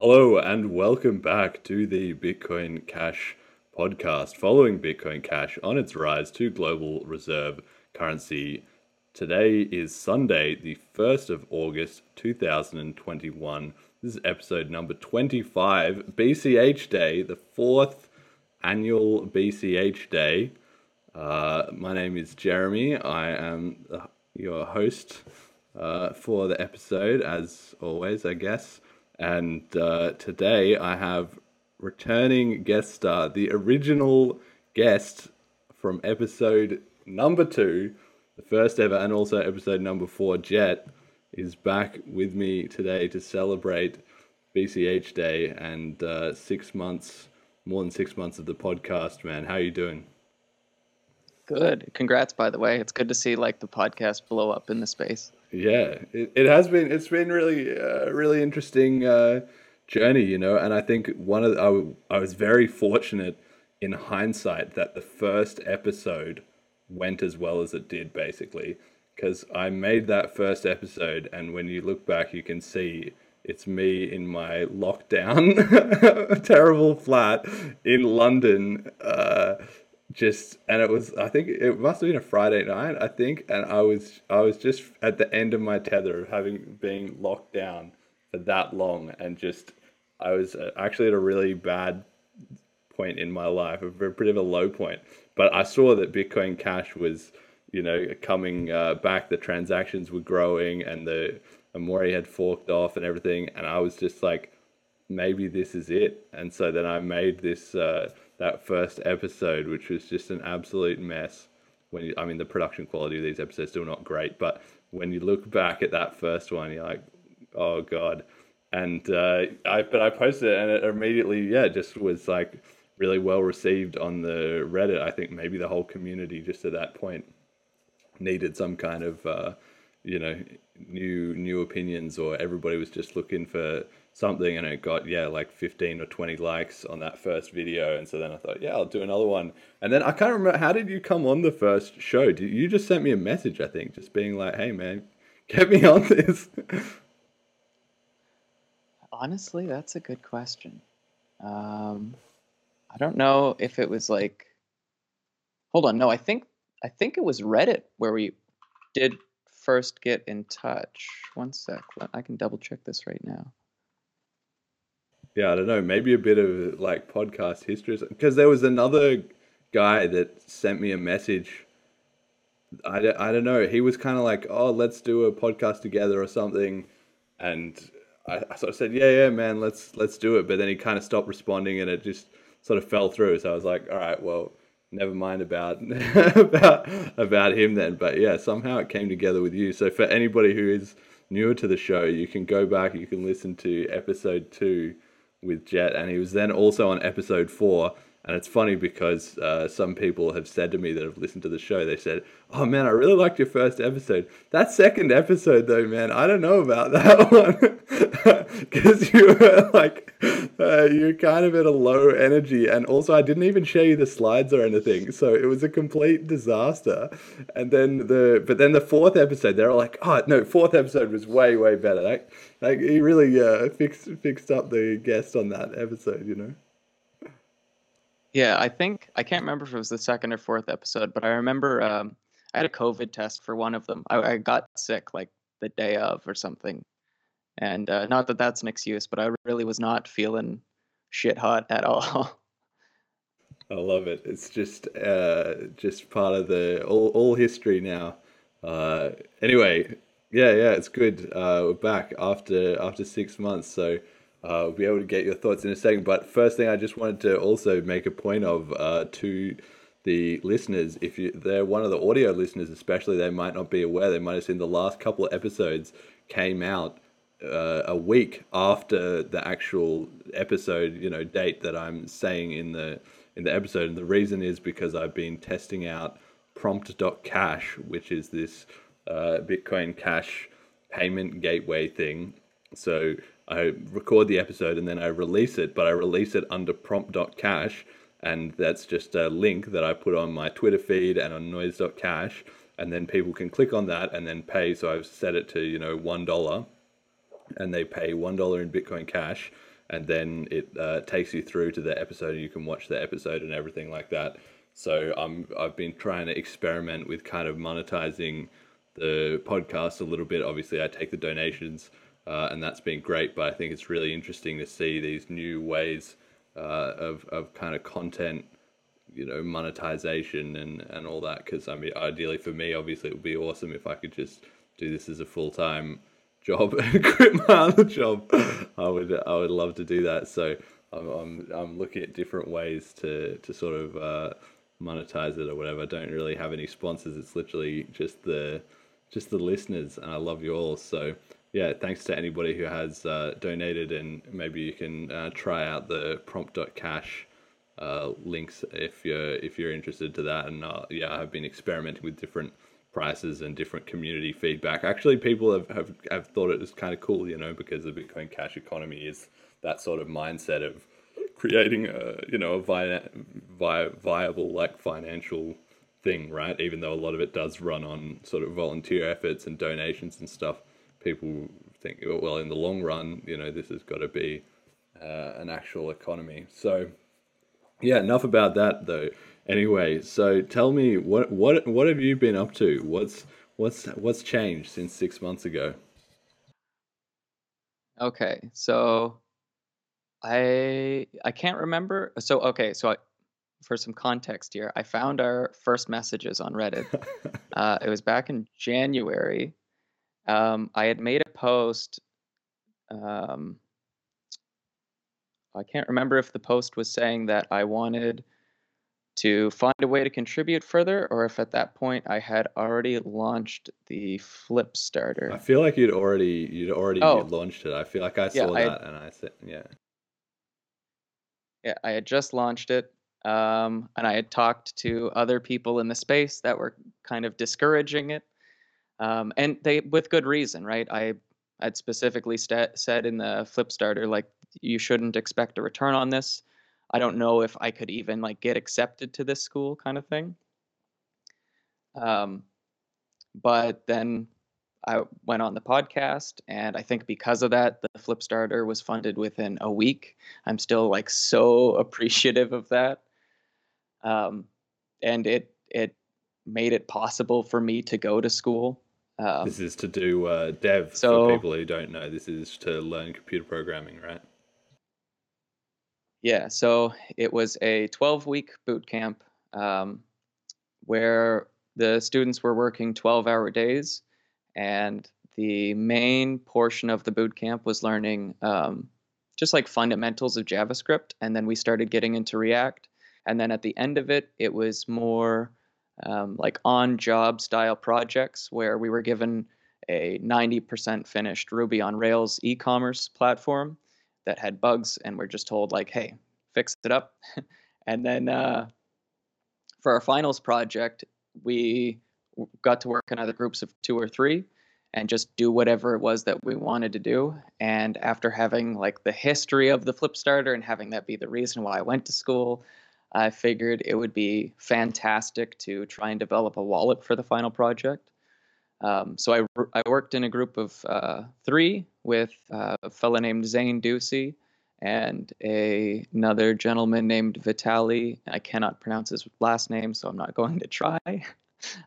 Hello and welcome back to the Bitcoin Cash podcast, following Bitcoin Cash on its rise to global reserve currency. Today is Sunday, the 1st of August 2021. This is episode number 25, BCH Day, the fourth annual BCH Day. Uh, my name is Jeremy. I am your host uh, for the episode, as always, I guess. And uh, today I have returning guest star, the original guest from episode number two, the first ever, and also episode number four, Jett, is back with me today to celebrate BCH Day and uh, six months, more than six months of the podcast, man. How are you doing? Good. Congrats, by the way. It's good to see like the podcast blow up in the space. Yeah, it, it has been. It's been really, uh, really interesting uh, journey, you know. And I think one of the, I, I was very fortunate in hindsight that the first episode went as well as it did, basically, because I made that first episode, and when you look back, you can see it's me in my lockdown, terrible flat in London. Uh, just and it was I think it must have been a Friday night I think and I was I was just at the end of my tether of having been locked down for that long and just I was uh, actually at a really bad point in my life a bit of a low point. But I saw that Bitcoin Cash was you know coming uh, back the transactions were growing and the Amaury had forked off and everything and I was just like maybe this is it. And so then I made this uh, that first episode, which was just an absolute mess. When you, I mean, the production quality of these episodes still not great, but when you look back at that first one, you're like, oh god. And uh, I, but I posted it, and it immediately, yeah, just was like really well received on the Reddit. I think maybe the whole community just at that point needed some kind of, uh, you know, new new opinions, or everybody was just looking for something and it got yeah like 15 or 20 likes on that first video and so then i thought yeah i'll do another one. And then i can't remember how did you come on the first show? Did you just sent me a message i think just being like hey man get me on this. Honestly that's a good question. Um i don't know if it was like hold on no i think i think it was reddit where we did first get in touch. One sec i can double check this right now yeah, I don't know, maybe a bit of like podcast history because there was another guy that sent me a message. I don't, I don't know. He was kind of like, "Oh, let's do a podcast together or something," and I, I sort of said, "Yeah, yeah, man, let's let's do it." But then he kind of stopped responding, and it just sort of fell through. So I was like, "All right, well, never mind about about about him then." But yeah, somehow it came together with you. So for anybody who is newer to the show, you can go back, you can listen to episode two with Jett, and he was then also on episode four. And it's funny because uh, some people have said to me that have listened to the show, they said, "Oh man, I really liked your first episode. That second episode, though, man, I don't know about that one because you were like, uh, you're kind of at a low energy, and also I didn't even show you the slides or anything, so it was a complete disaster. And then the, but then the fourth episode, they're like, oh no, fourth episode was way way better. Like, like he really uh, fixed fixed up the guest on that episode, you know. Yeah, I think I can't remember if it was the second or fourth episode, but I remember um, I had a COVID test for one of them. I, I got sick like the day of or something, and uh, not that that's an excuse, but I really was not feeling shit hot at all. I love it. It's just uh, just part of the all, all history now. Uh, anyway, yeah, yeah, it's good. Uh, we're back after after six months, so uh, we'll be able to get your thoughts in a second. But first thing, I just wanted to also make a point of uh, to the listeners. If you, they're one of the audio listeners, especially, they might not be aware. They might have seen the last couple of episodes came out uh, a week after the actual episode, you know, date that I'm saying in the in the episode. And the reason is because I've been testing out Prompt.cash, which is this uh, Bitcoin Cash payment gateway thing. So I record the episode and then I release it, but I release it under prompt.cash. And that's just a link that I put on my Twitter feed and on noise.cash. And then people can click on that and then pay. So I've set it to, you know, $1 and they pay $1 in Bitcoin Cash. and then it uh, takes you through to the episode. and You can watch the episode and everything like that. So I'm I've been trying to experiment with kind of monetizing the podcast a little bit. Obviously, I take the donations, uh, and that's been great. But I think it's really interesting to see these new ways uh, of of kind of content, you know, monetization and and all that. Because I mean, ideally for me, obviously, it would be awesome if I could just do this as a full time job and quit my other job. I would I would love to do that. So I'm I'm, I'm looking at different ways to to sort of. Uh, monetize it or whatever. I don't really have any sponsors. It's literally just the just the listeners, and I love you all. So yeah, thanks to anybody who has uh, donated, and maybe you can uh, try out the prompt.cash uh, links if you're if you're interested to that. And uh, yeah, I've been experimenting with different prices and different community feedback. Actually, people have, have, have thought it was kind of cool, you know, because the Bitcoin Cash economy is that sort of mindset of creating a you know a vi- vi- viable like financial thing, right? Even though a lot of it does run on sort of volunteer efforts and donations and stuff, people think, well, in the long run, you know, this has got to be uh, an actual economy. So, yeah, enough about that though. Anyway, so tell me what what what have you been up to? What's what's what's changed since six months ago? Okay, so I I can't remember. So okay, so I, for some context here, I found our first messages on Reddit. uh, it was back in January. Um, I had made a post. Um, I can't remember if the post was saying that I wanted to find a way to contribute further, or if at that point I had already launched the Flipstarter. I feel like you'd already you'd already oh. launched it. I feel like I saw yeah, that I and I said, yeah. Yeah, I had just launched it, um, and I had talked to other people in the space that were kind of discouraging it, um, and they with good reason, right? I had specifically st- said in the Flipstarter like you shouldn't expect a return on this. I don't know if I could even like get accepted to this school, kind of thing. Um, but then I went on the podcast, and I think because of that, the Flipstarter was funded within a week. I'm still like so appreciative of that, um, and it it made it possible for me to go to school. Um, this is to do uh, dev so, for people who don't know. This is to learn computer programming, right? Yeah. So it was a 12 week boot camp um, where the students were working 12 hour days and the main portion of the boot camp was learning um, just like fundamentals of JavaScript, and then we started getting into React. And then at the end of it, it was more um, like on-job style projects where we were given a 90% finished Ruby on Rails e-commerce platform that had bugs, and we're just told like, "Hey, fix it up." and then uh, for our finals project, we got to work in other groups of two or three and just do whatever it was that we wanted to do. And after having like the history of the Flipstarter and having that be the reason why I went to school, I figured it would be fantastic to try and develop a wallet for the final project. Um, so I, I worked in a group of uh, three with uh, a fellow named Zane Ducey and a, another gentleman named Vitali. I cannot pronounce his last name, so I'm not going to try.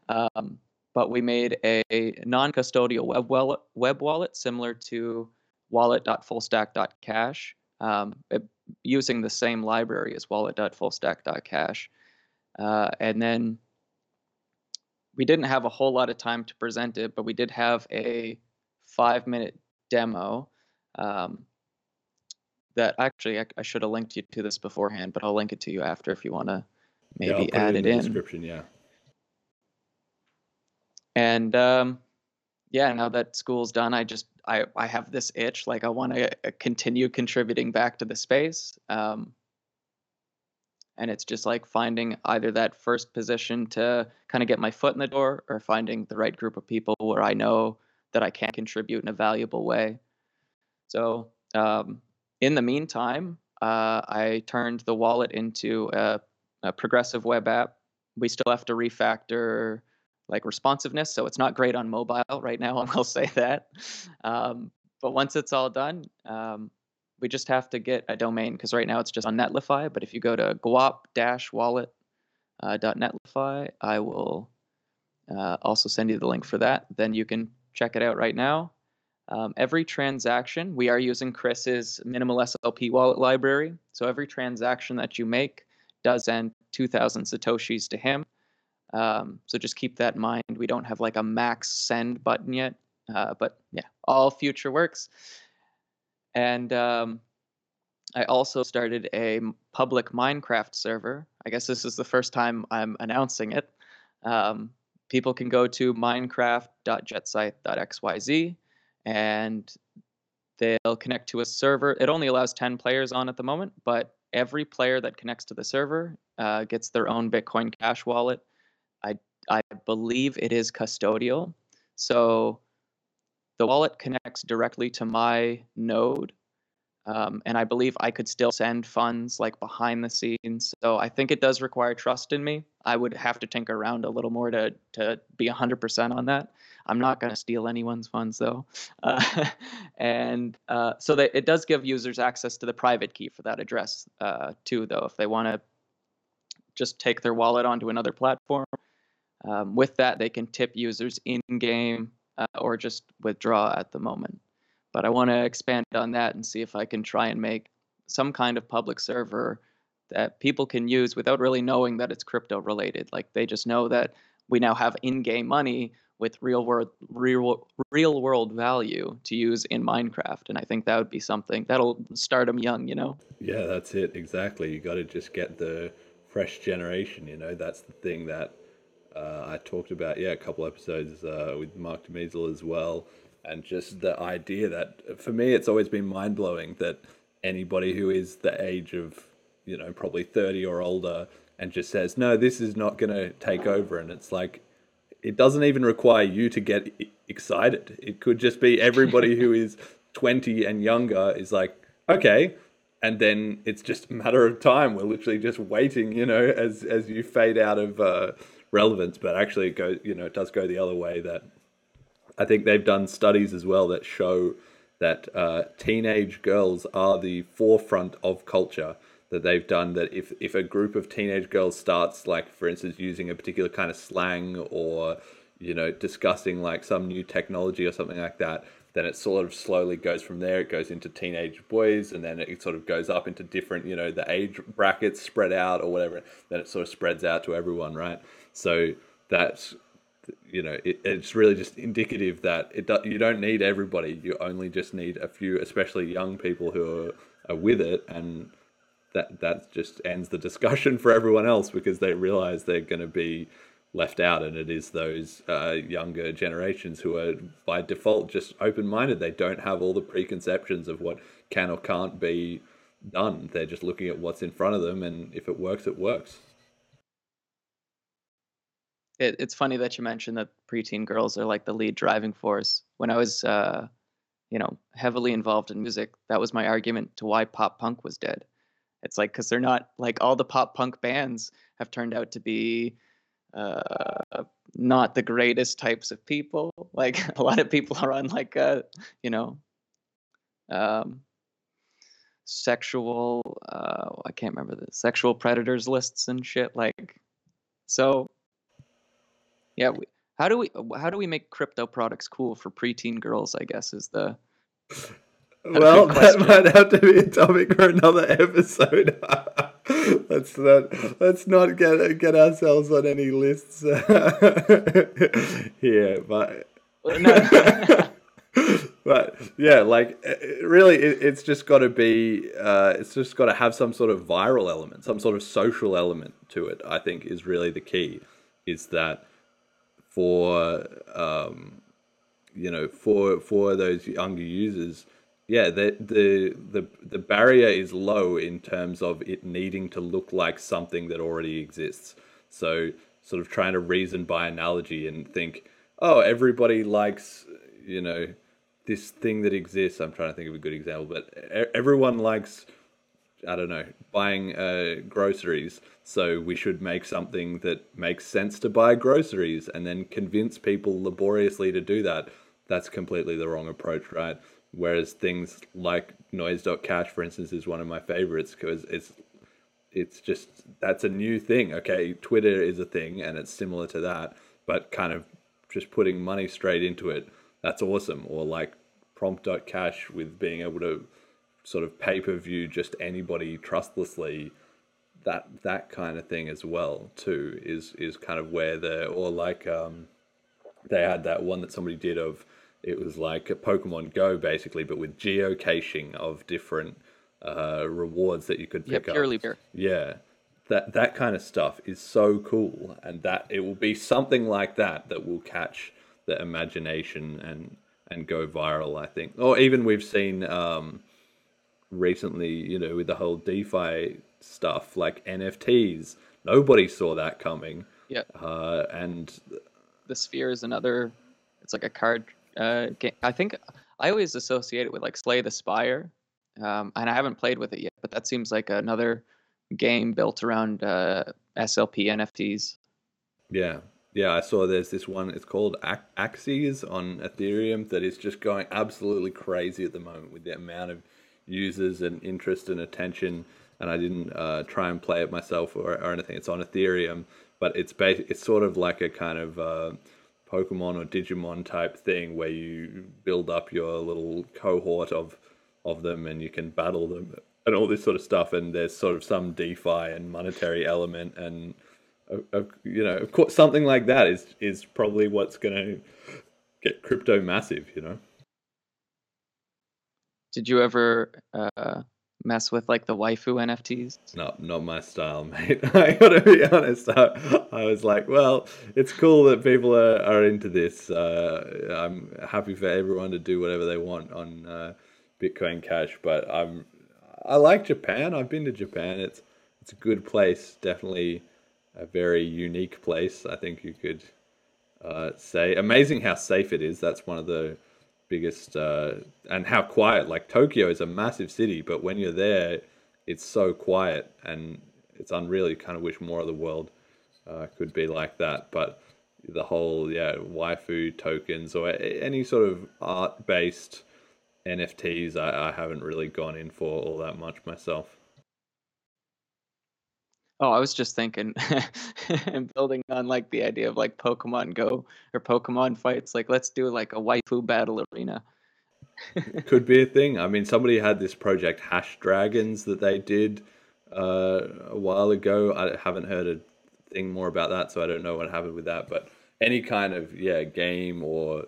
Um, but we made a non-custodial web wallet, web wallet similar to wallet.fullstack.cash, um, it, using the same library as wallet.fullstack.cash. Uh, and then we didn't have a whole lot of time to present it, but we did have a five-minute demo um, that actually I, I, should have linked you to this beforehand, but I'll link it to you after if you want to maybe yeah, add it in. in. Description, yeah. And um, yeah, now that school's done, I just I I have this itch like I want to uh, continue contributing back to the space. Um, and it's just like finding either that first position to kind of get my foot in the door or finding the right group of people where I know that I can contribute in a valuable way. So um, in the meantime, uh, I turned the wallet into a, a progressive web app. We still have to refactor like responsiveness. So it's not great on mobile right now. I will say that. Um, but once it's all done, um, we just have to get a domain because right now it's just on Netlify. But if you go to guap-wallet.netlify, uh, I will uh, also send you the link for that. Then you can check it out right now. Um, every transaction, we are using Chris's minimal SLP wallet library. So every transaction that you make does send 2,000 Satoshis to him. Um, so just keep that in mind. We don't have like a max send button yet, uh, but yeah, all future works. And um, I also started a public Minecraft server. I guess this is the first time I'm announcing it. Um, people can go to minecraft.jetscythe.xyz and they'll connect to a server. It only allows 10 players on at the moment, but every player that connects to the server uh, gets their own Bitcoin Cash wallet. I, I believe it is custodial. So the wallet connects directly to my node um, and I believe I could still send funds like behind the scenes. So I think it does require trust in me. I would have to tinker around a little more to to be 100% on that. I'm not going to steal anyone's funds though. Uh, and uh, so that it does give users access to the private key for that address uh, too, though, if they want to just take their wallet onto another platform. Um, with that, they can tip users in game uh, or just withdraw at the moment. But I want to expand on that and see if I can try and make some kind of public server that people can use without really knowing that it's crypto related. Like they just know that we now have in-game money with real world real real world value to use in Minecraft and I think that would be something that'll start them young, you know. Yeah, that's it exactly. You got to just get the fresh generation, you know. That's the thing that uh, I talked about yeah, a couple episodes uh, with Mark Demezel as well and just the idea that for me it's always been mind blowing that anybody who is the age of you know probably 30 or older and just says no this is not going to take over and it's like it doesn't even require you to get excited. It could just be everybody who is 20 and younger is like okay and then it's just a matter of time. We're literally just waiting you know as as you fade out of uh, relevance but actually it goes you know it does go the other way that I think they've done studies as well that show that uh, teenage girls are the forefront of culture. That they've done that if if a group of teenage girls starts like for instance using a particular kind of slang or you know discussing like some new technology or something like that, then it sort of slowly goes from there. It goes into teenage boys, and then it sort of goes up into different, you know, the age brackets spread out or whatever. Then it sort of spreads out to everyone, right? So that's you know, it, it's really just indicative that it do, you don't need everybody. You only just need a few, especially young people who are, are with it, and that that just ends the discussion for everyone else because they realize they're going to be left out, and it is those uh, younger generations who are by default just open minded. They don't have all the preconceptions of what can or can't be done. They're just looking at what's in front of them, and if it works, it works it, it's funny that you mentioned that preteen girls are like the lead driving force. When I was, uh, you know, heavily involved in music, that was my argument to why pop punk was dead. It's like because they're not like all the pop punk bands have turned out to be uh, not the greatest types of people. Like a lot of people are on like uh, you know, um, sexual uh, I can't remember the sexual predators lists and shit. Like, so yeah. We, how do we how do we make crypto products cool for preteen girls? I guess is the well, that might have to be a topic for another episode. let's not let's not get get ourselves on any lists here, but but yeah, like really, it, it's just got to be uh, it's just got to have some sort of viral element, some sort of social element to it. I think is really the key. Is that for um, you know for for those younger users yeah the, the the the barrier is low in terms of it needing to look like something that already exists so sort of trying to reason by analogy and think oh everybody likes you know this thing that exists i'm trying to think of a good example but everyone likes I don't know, buying uh, groceries. So we should make something that makes sense to buy groceries and then convince people laboriously to do that. That's completely the wrong approach, right? Whereas things like noise.cash, for instance, is one of my favorites because it's it's just that's a new thing. Okay, Twitter is a thing and it's similar to that, but kind of just putting money straight into it. That's awesome. Or like prompt.cash with being able to sort of pay per view just anybody trustlessly. That that kind of thing as well too is is kind of where the or like um, they had that one that somebody did of it was like a Pokemon Go basically, but with geocaching of different uh, rewards that you could pick yeah, purely up. Beer. Yeah, that that kind of stuff is so cool, and that it will be something like that that will catch the imagination and and go viral. I think, or even we've seen um, recently, you know, with the whole DeFi stuff like NFTs. Nobody saw that coming. Yeah, uh, and the Sphere is another. It's like a card uh, game. I think I always associate it with like Slay the Spire, um, and I haven't played with it yet. But that seems like another game built around uh, SLP NFTs. Yeah, yeah. I saw there's this one. It's called Axies on Ethereum that is just going absolutely crazy at the moment with the amount of users and interest and attention. And I didn't uh, try and play it myself or, or anything. It's on Ethereum, but it's bas- It's sort of like a kind of uh, Pokemon or Digimon type thing where you build up your little cohort of of them and you can battle them and all this sort of stuff. And there's sort of some DeFi and monetary element, and uh, uh, you know, of course, something like that is is probably what's going to get crypto massive. You know. Did you ever uh, mess with like the waifu NFTs? No, not my style, mate. I gotta be honest. I, I, was like, well, it's cool that people are, are into this. Uh, I'm happy for everyone to do whatever they want on uh, Bitcoin Cash, but I'm I like Japan. I've been to Japan. It's it's a good place. Definitely a very unique place. I think you could uh, say. Amazing how safe it is. That's one of the biggest uh, and how quiet. Like Tokyo is a massive city, but when you're there, it's so quiet and it's unreal. You kind of wish more of the world uh, could be like that. But the whole yeah waifu tokens or any sort of art based NFTs, I, I haven't really gone in for all that much myself. Oh, I was just thinking and building on like the idea of like Pokemon Go or Pokemon fights. Like, let's do like a waifu battle arena. Could be a thing. I mean, somebody had this project Hash Dragons that they did uh, a while ago. I haven't heard a thing more about that, so I don't know what happened with that. But any kind of yeah game or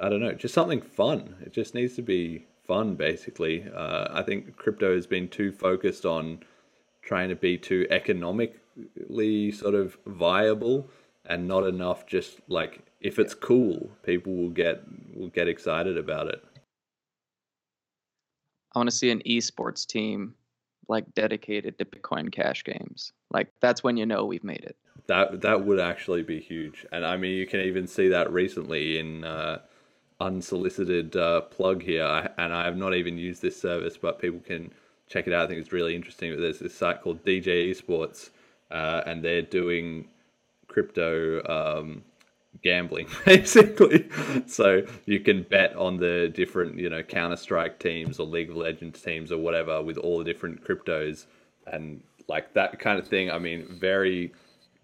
I don't know, just something fun. It just needs to be fun, basically. Uh, I think crypto has been too focused on trying to be too economically sort of viable and not enough just like if it's cool people will get will get excited about it. I want to see an esports team like dedicated to bitcoin cash games. Like that's when you know we've made it. That that would actually be huge. And i mean you can even see that recently in uh, unsolicited uh, plug here, I, and I have not even used this service, but people can check it out. I think it's really interesting. But There's this site called DJ Esports, uh, and they're doing crypto um, gambling basically. so you can bet on the different, you know, Counter Strike teams or League of Legends teams or whatever with all the different cryptos and like that kind of thing. I mean, very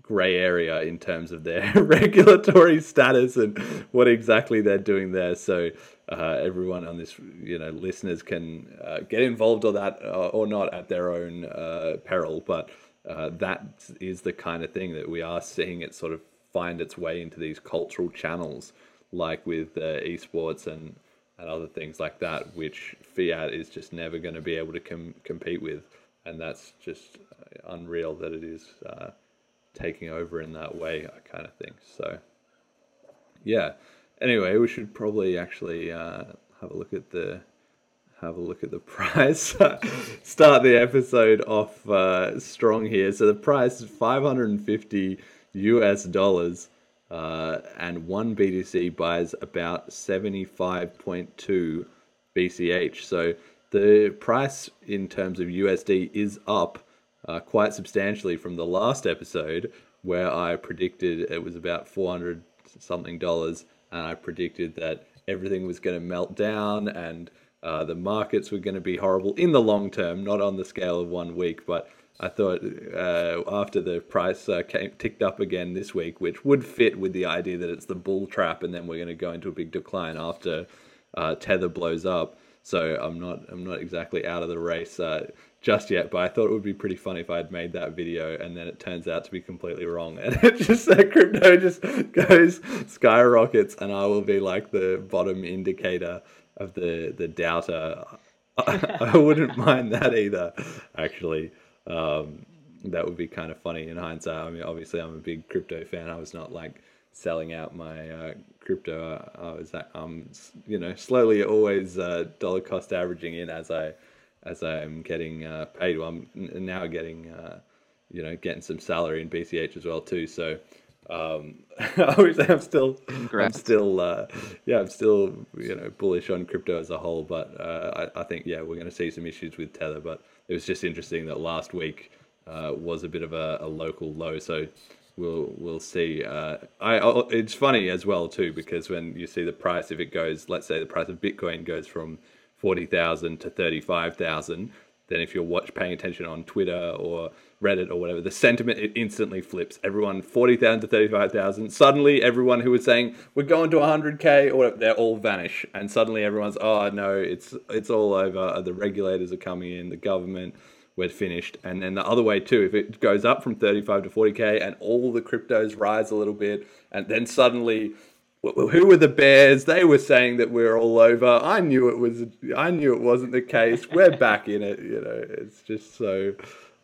gray area in terms of their regulatory status and what exactly they're doing there. So uh, everyone on this, you know, listeners can uh, get involved or that uh, or not at their own uh, peril. But uh, that is the kind of thing that we are seeing it sort of find its way into these cultural channels, like with uh, esports and and other things like that, which fiat is just never going to be able to com- compete with, and that's just unreal that it is taking over in that way, I kind of thing. So, yeah. Anyway, we should probably actually uh, have a look at the have a look at the price. Start the episode off uh, strong here. So the price is 550 US dollars, uh, and one BTC buys about 75.2 BCH. So the price in terms of USD is up uh, quite substantially from the last episode where I predicted it was about 400 something dollars and I predicted that everything was going to melt down and uh, the markets were going to be horrible in the long term, not on the scale of one week. But I thought uh, after the price uh, came ticked up again this week, which would fit with the idea that it's the bull trap, and then we're going to go into a big decline after uh, tether blows up. So I'm not I'm not exactly out of the race uh, just yet, but I thought it would be pretty funny if I had made that video and then it turns out to be completely wrong, and it just that crypto just goes skyrockets, and I will be like the bottom indicator of the the doubter. I, I wouldn't mind that either, actually. Um, that would be kind of funny in hindsight. I mean, obviously, I'm a big crypto fan. I was not like selling out my uh, crypto. I was, um, you know, slowly always uh, dollar cost averaging in as I as I'm getting uh, paid. Well, I'm now getting, uh, you know, getting some salary in BCH as well too. So um, I'm still, Congrats. I'm still, uh, yeah, I'm still, you know, bullish on crypto as a whole. But uh, I, I, think, yeah, we're going to see some issues with Tether. But it was just interesting that last week uh, was a bit of a, a, local low. So we'll we'll see. Uh, I it's funny as well too because when you see the price, if it goes, let's say the price of Bitcoin goes from forty thousand to thirty five thousand, then if you're watch paying attention on Twitter or Reddit or whatever, the sentiment it instantly flips. Everyone forty thousand to thirty five thousand. Suddenly, everyone who was saying we're going to hundred k or whatever, they're all vanish, and suddenly everyone's oh no, it's it's all over. The regulators are coming in, the government. We're finished, and then the other way too. If it goes up from thirty five to forty k, and all the cryptos rise a little bit, and then suddenly who were the bears they were saying that we're all over i knew it was i knew it wasn't the case we're back in it you know it's just so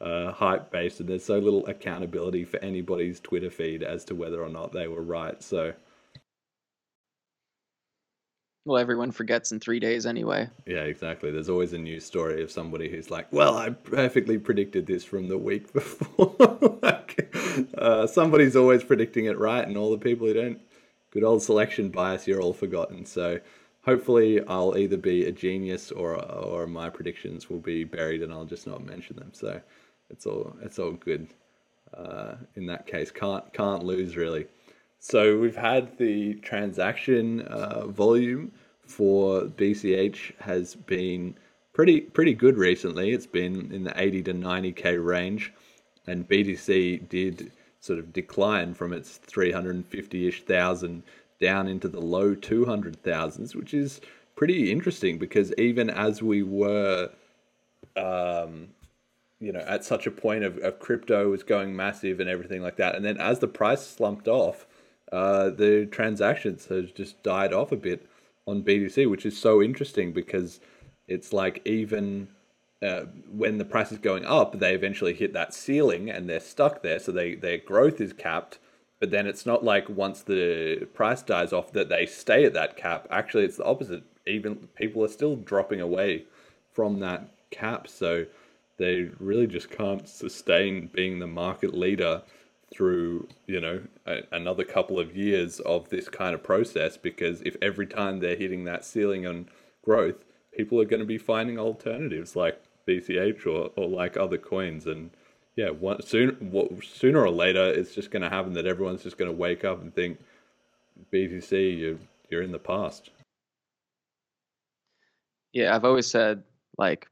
uh, hype based, and there's so little accountability for anybody's Twitter feed as to whether or not they were right. So, well, everyone forgets in three days anyway. Yeah, exactly. There's always a new story of somebody who's like, "Well, I perfectly predicted this from the week before." like, uh, somebody's always predicting it right, and all the people who don't, good old selection bias, you're all forgotten. So hopefully I'll either be a genius or or my predictions will be buried and I'll just not mention them. So it's all it's all good. Uh, in that case, can't can't lose really. So we've had the transaction uh, volume for BCH has been pretty pretty good recently. It's been in the 80 to 90k range, and BTC did sort of decline from its 350ish thousand down into the low 200 thousands, which is pretty interesting because even as we were um, you know at such a point of, of crypto was going massive and everything like that and then as the price slumped off uh, the transactions have just died off a bit on BTC which is so interesting because it's like even uh, when the price is going up they eventually hit that ceiling and they're stuck there. So they their growth is capped but then it's not like once the price dies off that they stay at that cap. Actually it's the opposite. Even people are still dropping away from that cap. So they really just can't sustain being the market leader through you know a, another couple of years of this kind of process because if every time they're hitting that ceiling on growth people are going to be finding alternatives. Like BCH or, or like other coins. And yeah one, soon sooner or later it's just going to happen that everyone's just going to wake up and think BTC you you're in the past. Yeah I've always said like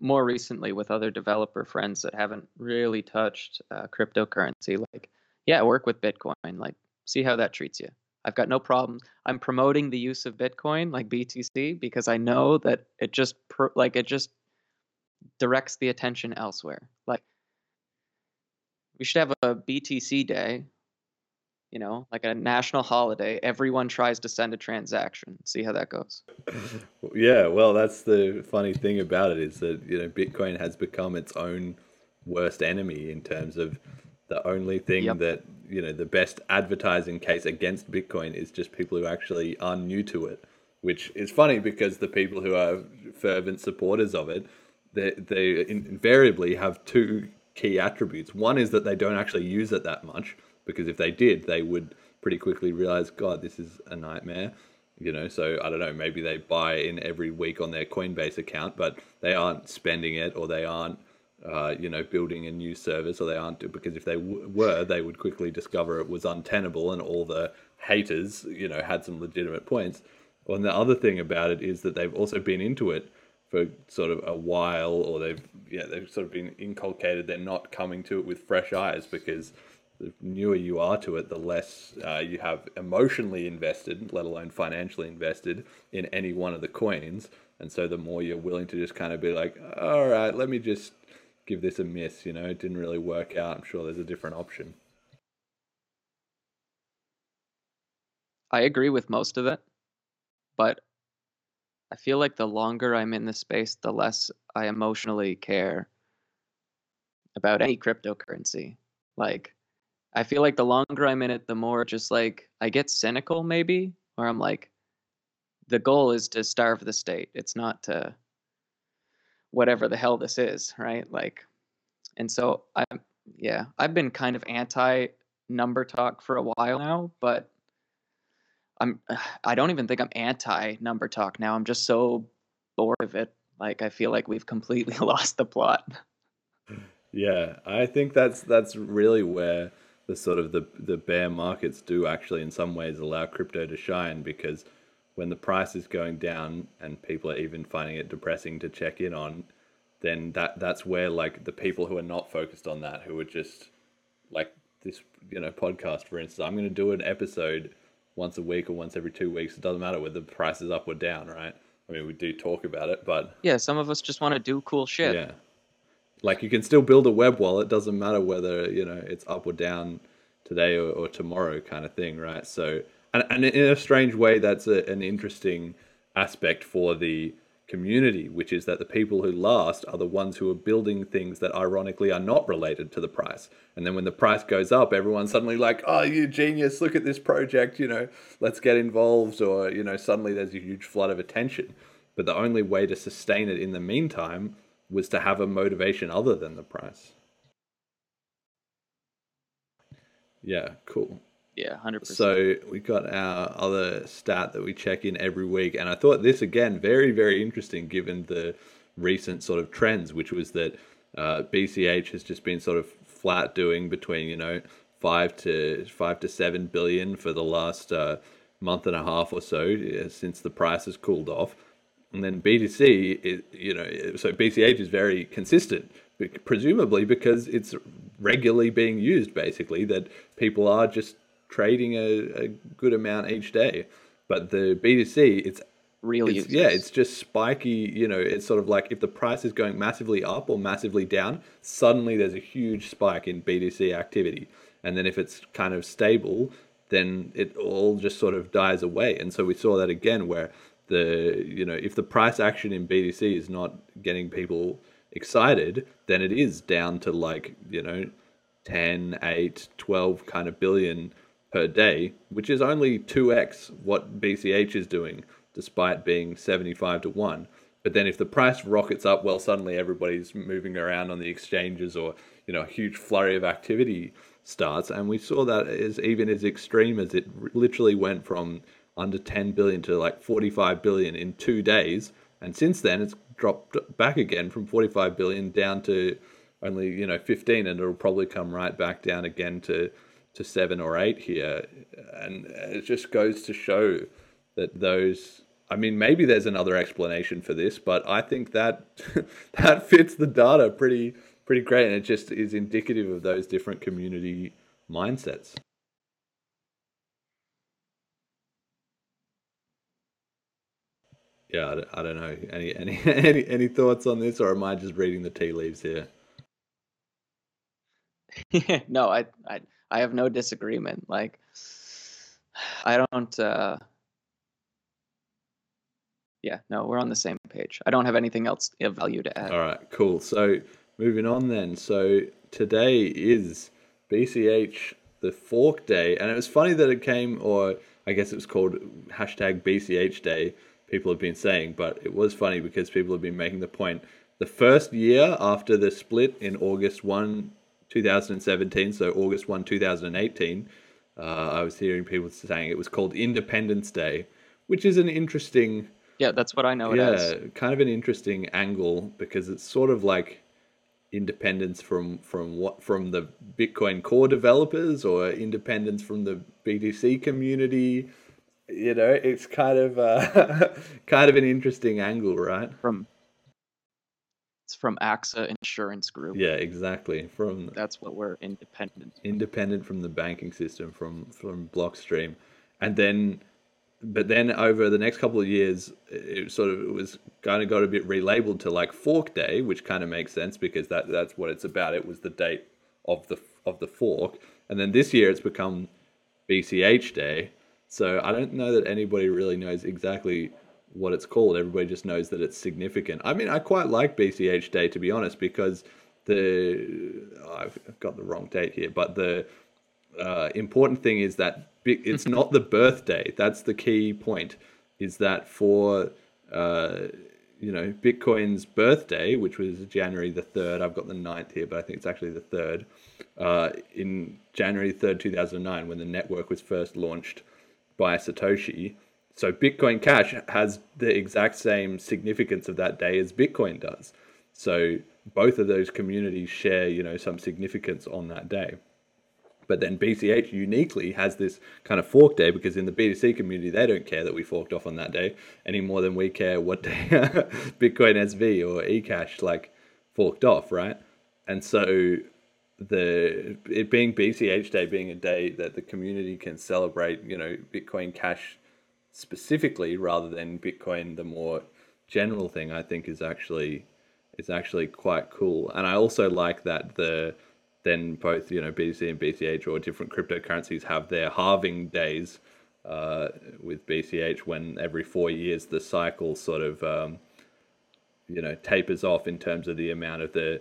more recently with other developer friends that haven't really touched uh, cryptocurrency like yeah work with bitcoin like see how that treats you. I've got no problem. I'm promoting the use of bitcoin like btc because i know that it just like it just directs the attention elsewhere like we should have a btc day you know, like a national holiday, everyone tries to send a transaction. See how that goes. yeah, well, that's the funny thing about it is that, you know, Bitcoin has become its own worst enemy in terms of the only thing yep. that, you know, the best advertising case against Bitcoin is just people who actually are new to it, which is funny because the people who are fervent supporters of it, they, they invariably have two key attributes. One is that they don't actually use it that much because if they did, they would pretty quickly realize, God, this is a nightmare. You know, so I don't know, maybe they buy in every week on their Coinbase account, but they aren't spending it or they aren't, uh, you know, building a new service or they aren't, because if they w- were, they would quickly discover it was untenable and all the haters, you know, had some legitimate points. Well, and the other thing about it is that they've also been into it for sort of a while, or they've yeah they've sort of been inculcated. They're not coming to it with fresh eyes because the newer you are to it, the less uh, you have emotionally invested, let alone financially invested in any one of the coins. And so the more you're willing to just kind of be like, all right, let me just give this a miss. You know, it didn't really work out. I'm sure there's a different option. I agree with most of it, but I feel like the longer I'm in the space, the less I emotionally care about any cryptocurrency. Like, I feel like the longer I'm in it, the more just like I get cynical, maybe, where I'm like, the goal is to starve the state. It's not to whatever the hell this is, right? Like, and so I'm, yeah, I've been kind of anti number talk for a while now, but I'm, I don't even think I'm anti number talk now. I'm just so bored of it. Like, I feel like we've completely lost the plot. Yeah, I think that's that's really where the sort of the the bear markets do actually in some ways allow crypto to shine because when the price is going down and people are even finding it depressing to check in on, then that that's where like the people who are not focused on that, who are just like this, you know, podcast for instance, I'm going to do an episode once a week or once every two weeks. It doesn't matter whether the price is up or down, right? I mean, we do talk about it, but yeah, some of us just want to do cool shit. Yeah, like you can still build a web wallet. Doesn't matter whether you know it's up or down today or, or tomorrow, kind of thing, right? So and, and in a strange way, that's a, an interesting aspect for the community, which is that the people who last are the ones who are building things that ironically are not related to the price. And then when the price goes up, everyone's suddenly like, oh, you genius, look at this project, you know, let's get involved. Or, you know, suddenly there's a huge flood of attention. But the only way to sustain it in the meantime was to have a motivation other than the price. Yeah, cool. Yeah, 100%. So we've got our other stat that we check in every week. And I thought this, again, very, very interesting given the recent sort of trends, which was that uh, BCH has just been sort of flat doing between, you know, five to five to seven billion for the last uh, month and a half or so uh, since the price has cooled off. And then BTC, is, you know, so BCH is very consistent, presumably because it's regularly being used, basically, that people are just trading a, a good amount each day. But the BTC, it's really it's, yeah, it's just spiky. You know, it's sort of like if the price is going massively up or massively down, suddenly there's a huge spike in BTC activity, and then if it's kind of stable, then it all just sort of dies away. And so we saw that again, where the you know if the price action in BTC is not getting people excited, then it is down to like you know 10, 8, 12 kind of billion per day, which is only 2x what BCH is doing, despite being 75 to 1. But then if the price rockets up, well, suddenly everybody's moving around on the exchanges or, you know, a huge flurry of activity starts. And we saw that as even as extreme as it literally went from under 10 billion to like 45 billion in two days. And since then, it's dropped back again from 45 billion down to only, you know, 15, and it'll probably come right back down again to to seven or eight here, and it just goes to show that those. I mean, maybe there's another explanation for this, but I think that that fits the data pretty pretty great, and it just is indicative of those different community mindsets. Yeah, I don't, I don't know. Any any any any thoughts on this, or am I just reading the tea leaves here? no, I I I have no disagreement. Like, I don't. uh Yeah, no, we're on the same page. I don't have anything else of value to add. All right, cool. So moving on then. So today is BCH the fork day, and it was funny that it came, or I guess it was called hashtag BCH day. People have been saying, but it was funny because people have been making the point. The first year after the split in August 1, 2017, so August 1, 2018, uh, I was hearing people saying it was called Independence Day, which is an interesting. Yeah, that's what I know yeah, it kind of an interesting angle because it's sort of like independence from from what from the Bitcoin core developers or independence from the BTC community. you know, it's kind of uh, kind of an interesting angle, right? From it's from AXA Insurance Group. Yeah, exactly. From that's what we're independent. Independent from the banking system, from from Blockstream, and then, but then over the next couple of years, it sort of it was kind of got a bit relabeled to like Fork Day, which kind of makes sense because that that's what it's about. It was the date of the of the fork, and then this year it's become BCH Day. So I don't know that anybody really knows exactly what it's called. Everybody just knows that it's significant. I mean, I quite like BCH Day to be honest because the oh, I've got the wrong date here, but the uh, important thing is that it's not the birthday. That's the key point. Is that for uh, you know Bitcoin's birthday, which was January the third. I've got the 9th here, but I think it's actually the third. Uh, in January third, two thousand nine, when the network was first launched by Satoshi so Bitcoin Cash has the exact same significance of that day as Bitcoin does. So both of those communities share, you know, some significance on that day. But then BCH uniquely has this kind of fork day because in the BTC community they don't care that we forked off on that day any more than we care what day Bitcoin SV or eCash like forked off, right? And so the it being BCH day being a day that the community can celebrate, you know, Bitcoin Cash specifically rather than Bitcoin, the more general thing, I think is actually is actually quite cool. And I also like that the then both you know BTC and BCH or different cryptocurrencies have their halving days uh, with BCH when every four years the cycle sort of um, you know tapers off in terms of the amount of the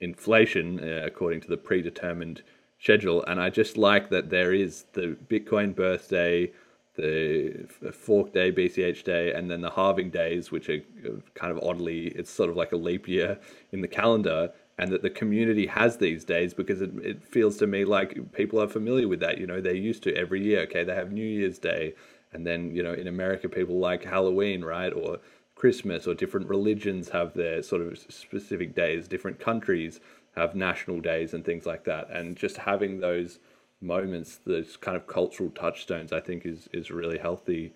inflation uh, according to the predetermined schedule. And I just like that there is the Bitcoin birthday the fork day, BCH day, and then the halving days, which are uh, kind of oddly, it's sort of like a leap year in the calendar, and that the community has these days because it, it feels to me like people are familiar with that. You know, they're used to every year. Okay, they have New Year's Day, and then you know in America people like Halloween, right, or Christmas, or different religions have their sort of specific days. Different countries have national days and things like that, and just having those moments, those kind of cultural touchstones, I think is is really healthy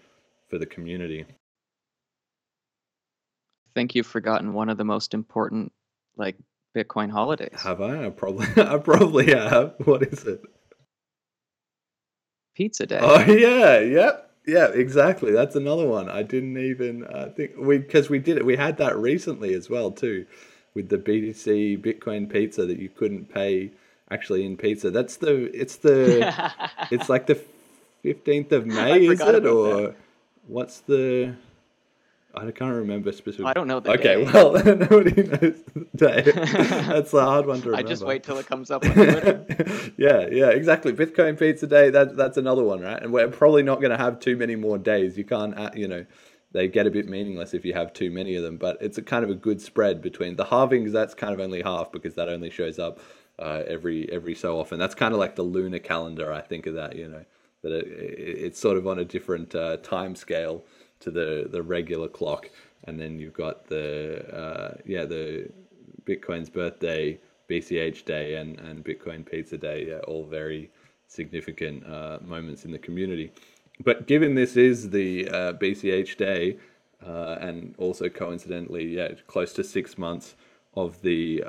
for the community. I think you've forgotten one of the most important like Bitcoin holidays. Have I? I probably I probably have. What is it? Pizza Day. Oh yeah, yep. Yeah, exactly. That's another one. I didn't even uh, think we because we did it. We had that recently as well too, with the BTC Bitcoin pizza that you couldn't pay actually in pizza. That's the it's the it's like the fifteenth of May, is it or that. what's the? I can't remember specifically. I don't know the Okay, day. well, nobody knows the day. That's a hard one to remember. I just wait till it comes up on Twitter. yeah, yeah, exactly. Bitcoin Pizza Day. That that's another one, right? And we're probably not going to have too many more days. You can't, uh, you know, they get a bit meaningless if you have too many of them. But it's a kind of a good spread between the halvings. That's kind of only half because that only shows up uh, every every so often. That's kind of like the lunar calendar. I think of that, you know, that it, it's sort of on a different uh, time scale to the the regular clock. And then you've got the uh, yeah the Bitcoin's birthday, BCH day, and and Bitcoin Pizza Day. Yeah, all very significant uh, moments in the community. But given this is the uh, BCH day, uh, and also coincidentally, yeah, close to six months of the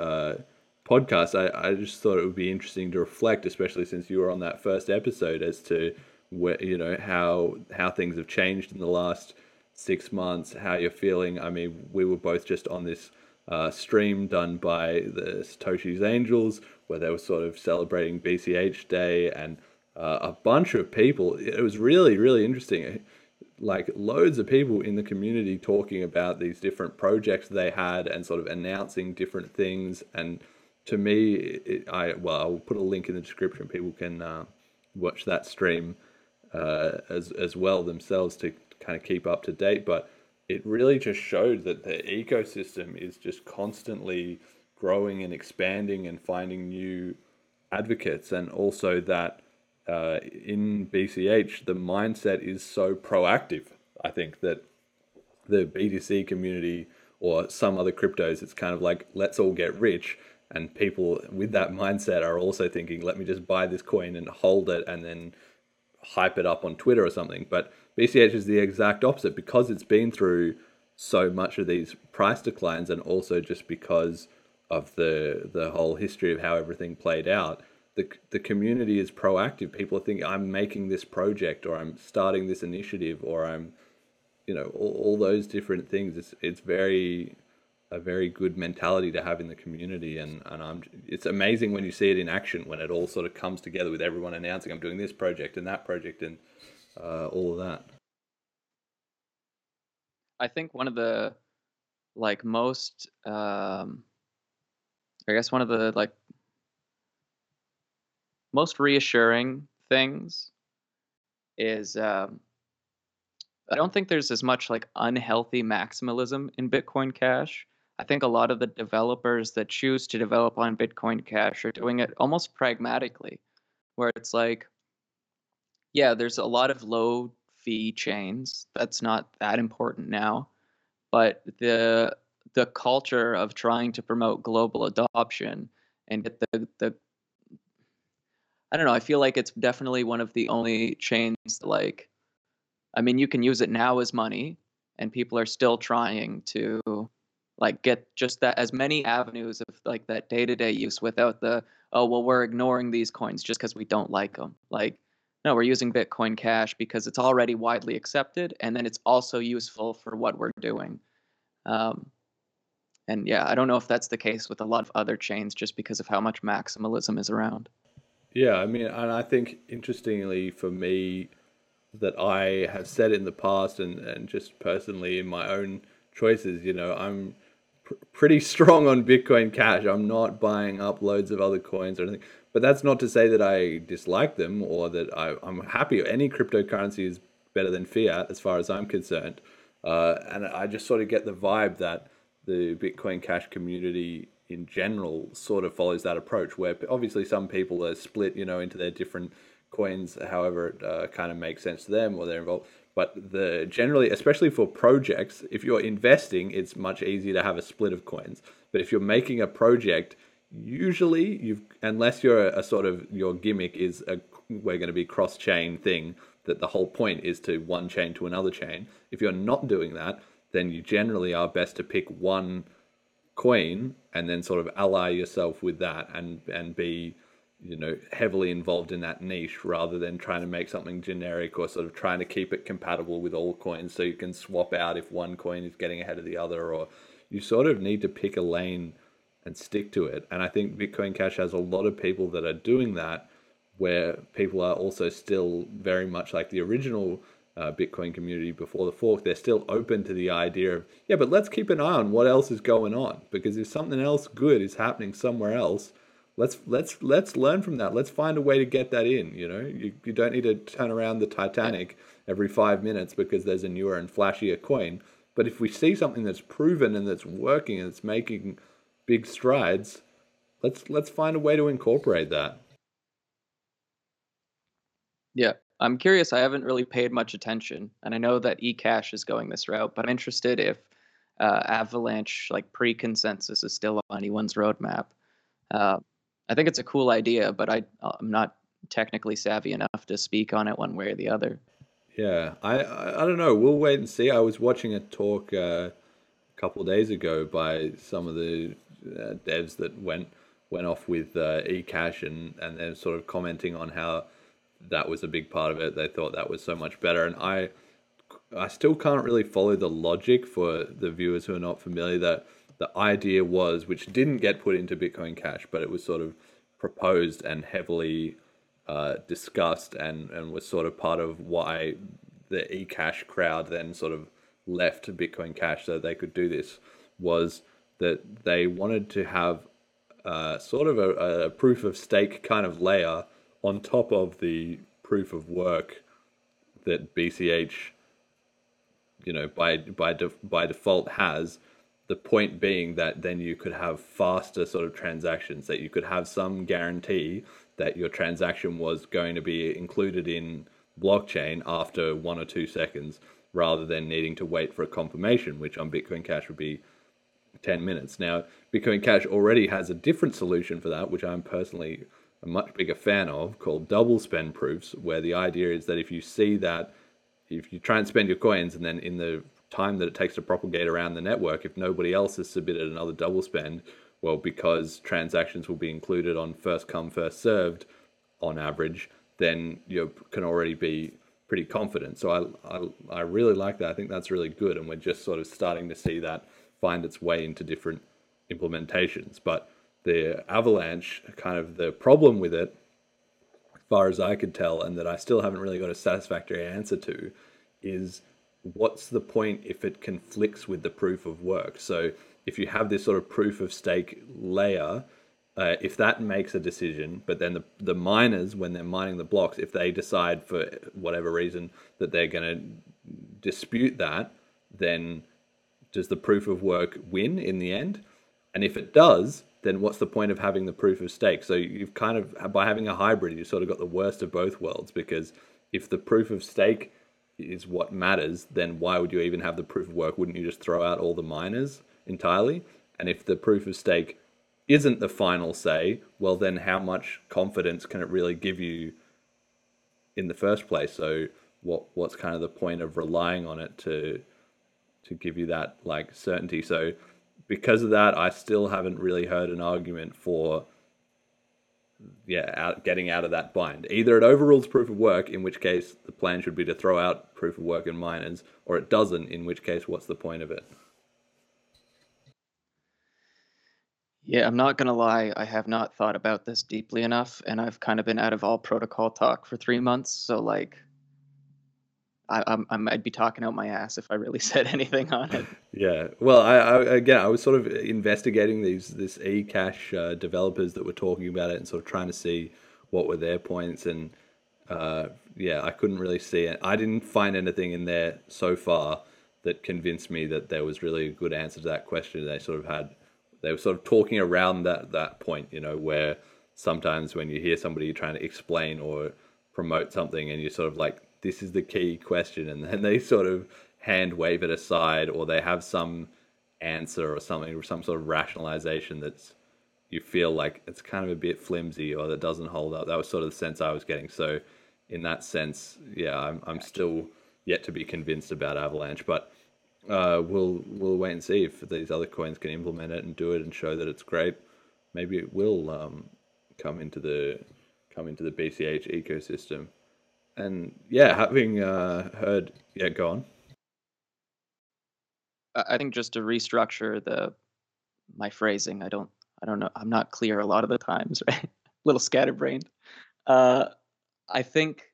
podcast, I, I just thought it would be interesting to reflect, especially since you were on that first episode, as to where you know how how things have changed in the last six months, how you're feeling. I mean, we were both just on this uh, stream done by the Satoshi's Angels, where they were sort of celebrating BCH Day, and uh, a bunch of people. It was really really interesting. Like loads of people in the community talking about these different projects they had and sort of announcing different things and to me, it, I well, I'll put a link in the description. People can uh, watch that stream uh, as as well themselves to kind of keep up to date. But it really just showed that the ecosystem is just constantly growing and expanding and finding new advocates, and also that uh, in BCH the mindset is so proactive. I think that the BTC community or some other cryptos, it's kind of like let's all get rich and people with that mindset are also thinking let me just buy this coin and hold it and then hype it up on twitter or something. But BCH is the exact opposite. Because it's been through so much of these price declines and also just because of the the whole history of how everything played out the the community is proactive. People think i'm making this project or i'm starting this initiative or i'm you know all, all those different things. It's it's very a very good mentality to have in the community and and I'm it's amazing when you see it in action when it all sort of comes together with everyone announcing I'm doing this project and that project and uh, all of that. I think one of the like most um I guess one of the like most reassuring things is um I don't think there's as much like unhealthy maximalism in Bitcoin Cash. I think a lot of the developers that choose to develop on Bitcoin Cash are doing it almost pragmatically, where it's like, yeah, there's a lot of low fee chains. That's not that important now. But the the culture of trying to promote global adoption and get the the I don't know, I feel like it's definitely one of the only chains that like I mean you can use it now as money and people are still trying to like get just that as many avenues of like that day-to-day use without the oh well we're ignoring these coins just because we don't like them like no we're using bitcoin cash because it's already widely accepted and then it's also useful for what we're doing. Um, and yeah i don't know if that's the case with a lot of other chains just because of how much maximalism is around. Yeah i mean and i think interestingly for me that i have said in the past and, and just personally in my own choices you know i'm pr- pretty strong on bitcoin cash. I'm not buying up loads of other coins or anything. But that's not to say that i dislike them or that I, i'm happy. Any cryptocurrency is better than fiat as far as i'm concerned. Uh, and i just sort of get the vibe that the Bitcoin Cash community in general sort of follows that approach, where obviously some people are split, you know, into their different coins, however it uh, kind of makes sense to them or they're involved. But the generally, especially for projects, if you're investing, it's much easier to have a split of coins. But if you're making a project, usually you've unless you're a, sort of your gimmick is a we're going to be cross chain thing that the whole point is to one chain to another chain. If you're not doing that, then you generally are best to pick one coin and then sort of ally yourself with that and and be you know heavily involved in that niche rather than trying to make something generic or sort of trying to keep it compatible with all coins so you can swap out if one coin is getting ahead of the other or you sort of need to pick a lane and stick to it. And i think bitcoin cash has a lot of people that are doing that where people are also still very much like the original uh, Bitcoin community before the fork, they're still open to the idea of, yeah, but let's keep an eye on what else is going on because if something else good is happening somewhere else, let's let's let's learn from that. Let's find a way to get that in. You know, you, you don't need to turn around the Titanic every five minutes because there's a newer and flashier coin. But if we see something that's proven and that's working and it's making big strides, let's let's find a way to incorporate that. Yeah, I'm curious. I haven't really paid much attention, and I know that eCash is going this route, but I'm interested if uh, Avalanche, like pre-consensus, is still on anyone's roadmap. Uh, I think it's a cool idea, but I I'm not technically savvy enough to speak on it one way or the other. Yeah, I I, I don't know. We'll wait and see. I was watching a talk uh, a couple days ago by some of the uh, devs that went went off with uh, eCash and and they're sort of commenting on how that was a big part of it. They thought that was so much better, and I I still can't really follow the logic for the viewers who are not familiar that the idea was, which didn't get put into Bitcoin Cash, but it was sort of proposed and heavily uh, discussed, and and was sort of part of why the eCash crowd then sort of left Bitcoin Cash so they could do this was that they wanted to have uh, sort of a, a proof of stake kind of layer on top of the proof of work that BCH, you know, by by de, by default has, the point being that then you could have faster sort of transactions, that you could have some guarantee that your transaction was going to be included in blockchain after one or two seconds, rather than needing to wait for a confirmation, which on Bitcoin Cash would be 10 minutes. Now, Bitcoin Cash already has a different solution for that, which I'm personally a much bigger fan of called double spend proofs, where the idea is that if you see that if you try and spend your coins and then in the time that it takes to propagate around the network, if nobody else has submitted another double spend, well, because transactions will be included on first come, first served on average, then you can already be pretty confident. So I, I, I really like that. I think that's really good. And we're just sort of starting to see that find its way into different implementations. But the Avalanche, kind of the problem with it, as far as I could tell, and that I still haven't really got a satisfactory answer to, is what's the point if it conflicts with the proof of work? So if you have this sort of proof of stake layer, uh, if that makes a decision, but then the, the miners, when they're mining the blocks, if they decide for whatever reason that they're going to dispute that, then does the proof of work win in the end? And if it does, then what's the point of having the proof of stake? So you've kind of, by having a hybrid, you've sort of got the worst of both worlds because if the proof of stake is what matters, then why would you even have the proof of work? Wouldn't you just throw out all the miners entirely? And if the proof of stake isn't the final say, well, then how much confidence can it really give you in the first place? So what what's kind of the point of relying on it to to give you that like certainty? So because of that, I still haven't really heard an argument for yeah, out, getting out of that bind. Either it overrules proof of work, in which case the plan should be to throw out proof of work and miners, or it doesn't, in which case what's the point of it? Yeah, I'm not gonna lie, I have not thought about this deeply enough, and I've kind of been out of all protocol talk for three months. So like, I, I might be talking out my ass if I really said anything on it. Yeah, well, I, I again, I was sort of investigating these this eCash uh, developers that were talking about it and sort of trying to see what were their points, and uh, yeah, I couldn't really see it. I didn't find anything in there so far that convinced me that there was really a good answer to that question. They sort of had they were sort of talking around that that point, you know, where sometimes when you hear somebody trying to explain or promote something and you're sort of like, this is the key question, and then they sort of hand wave it aside or they have some answer or something or some sort of rationalization that's you feel like it's kind of a bit flimsy or that doesn't hold up. That was sort of the sense I was getting. So in that sense, yeah, I'm I'm still yet to be convinced about Avalanche, but uh, we'll we'll wait and see if these other coins can implement it and do it and show that it's great. Maybe it will um, come into the come into the BCH ecosystem. And yeah, having uh, heard, yeah, go on. I think just to restructure the my phrasing, I don't I don't know I'm not clear a lot of the times, right? a little scatterbrained. Uh, I think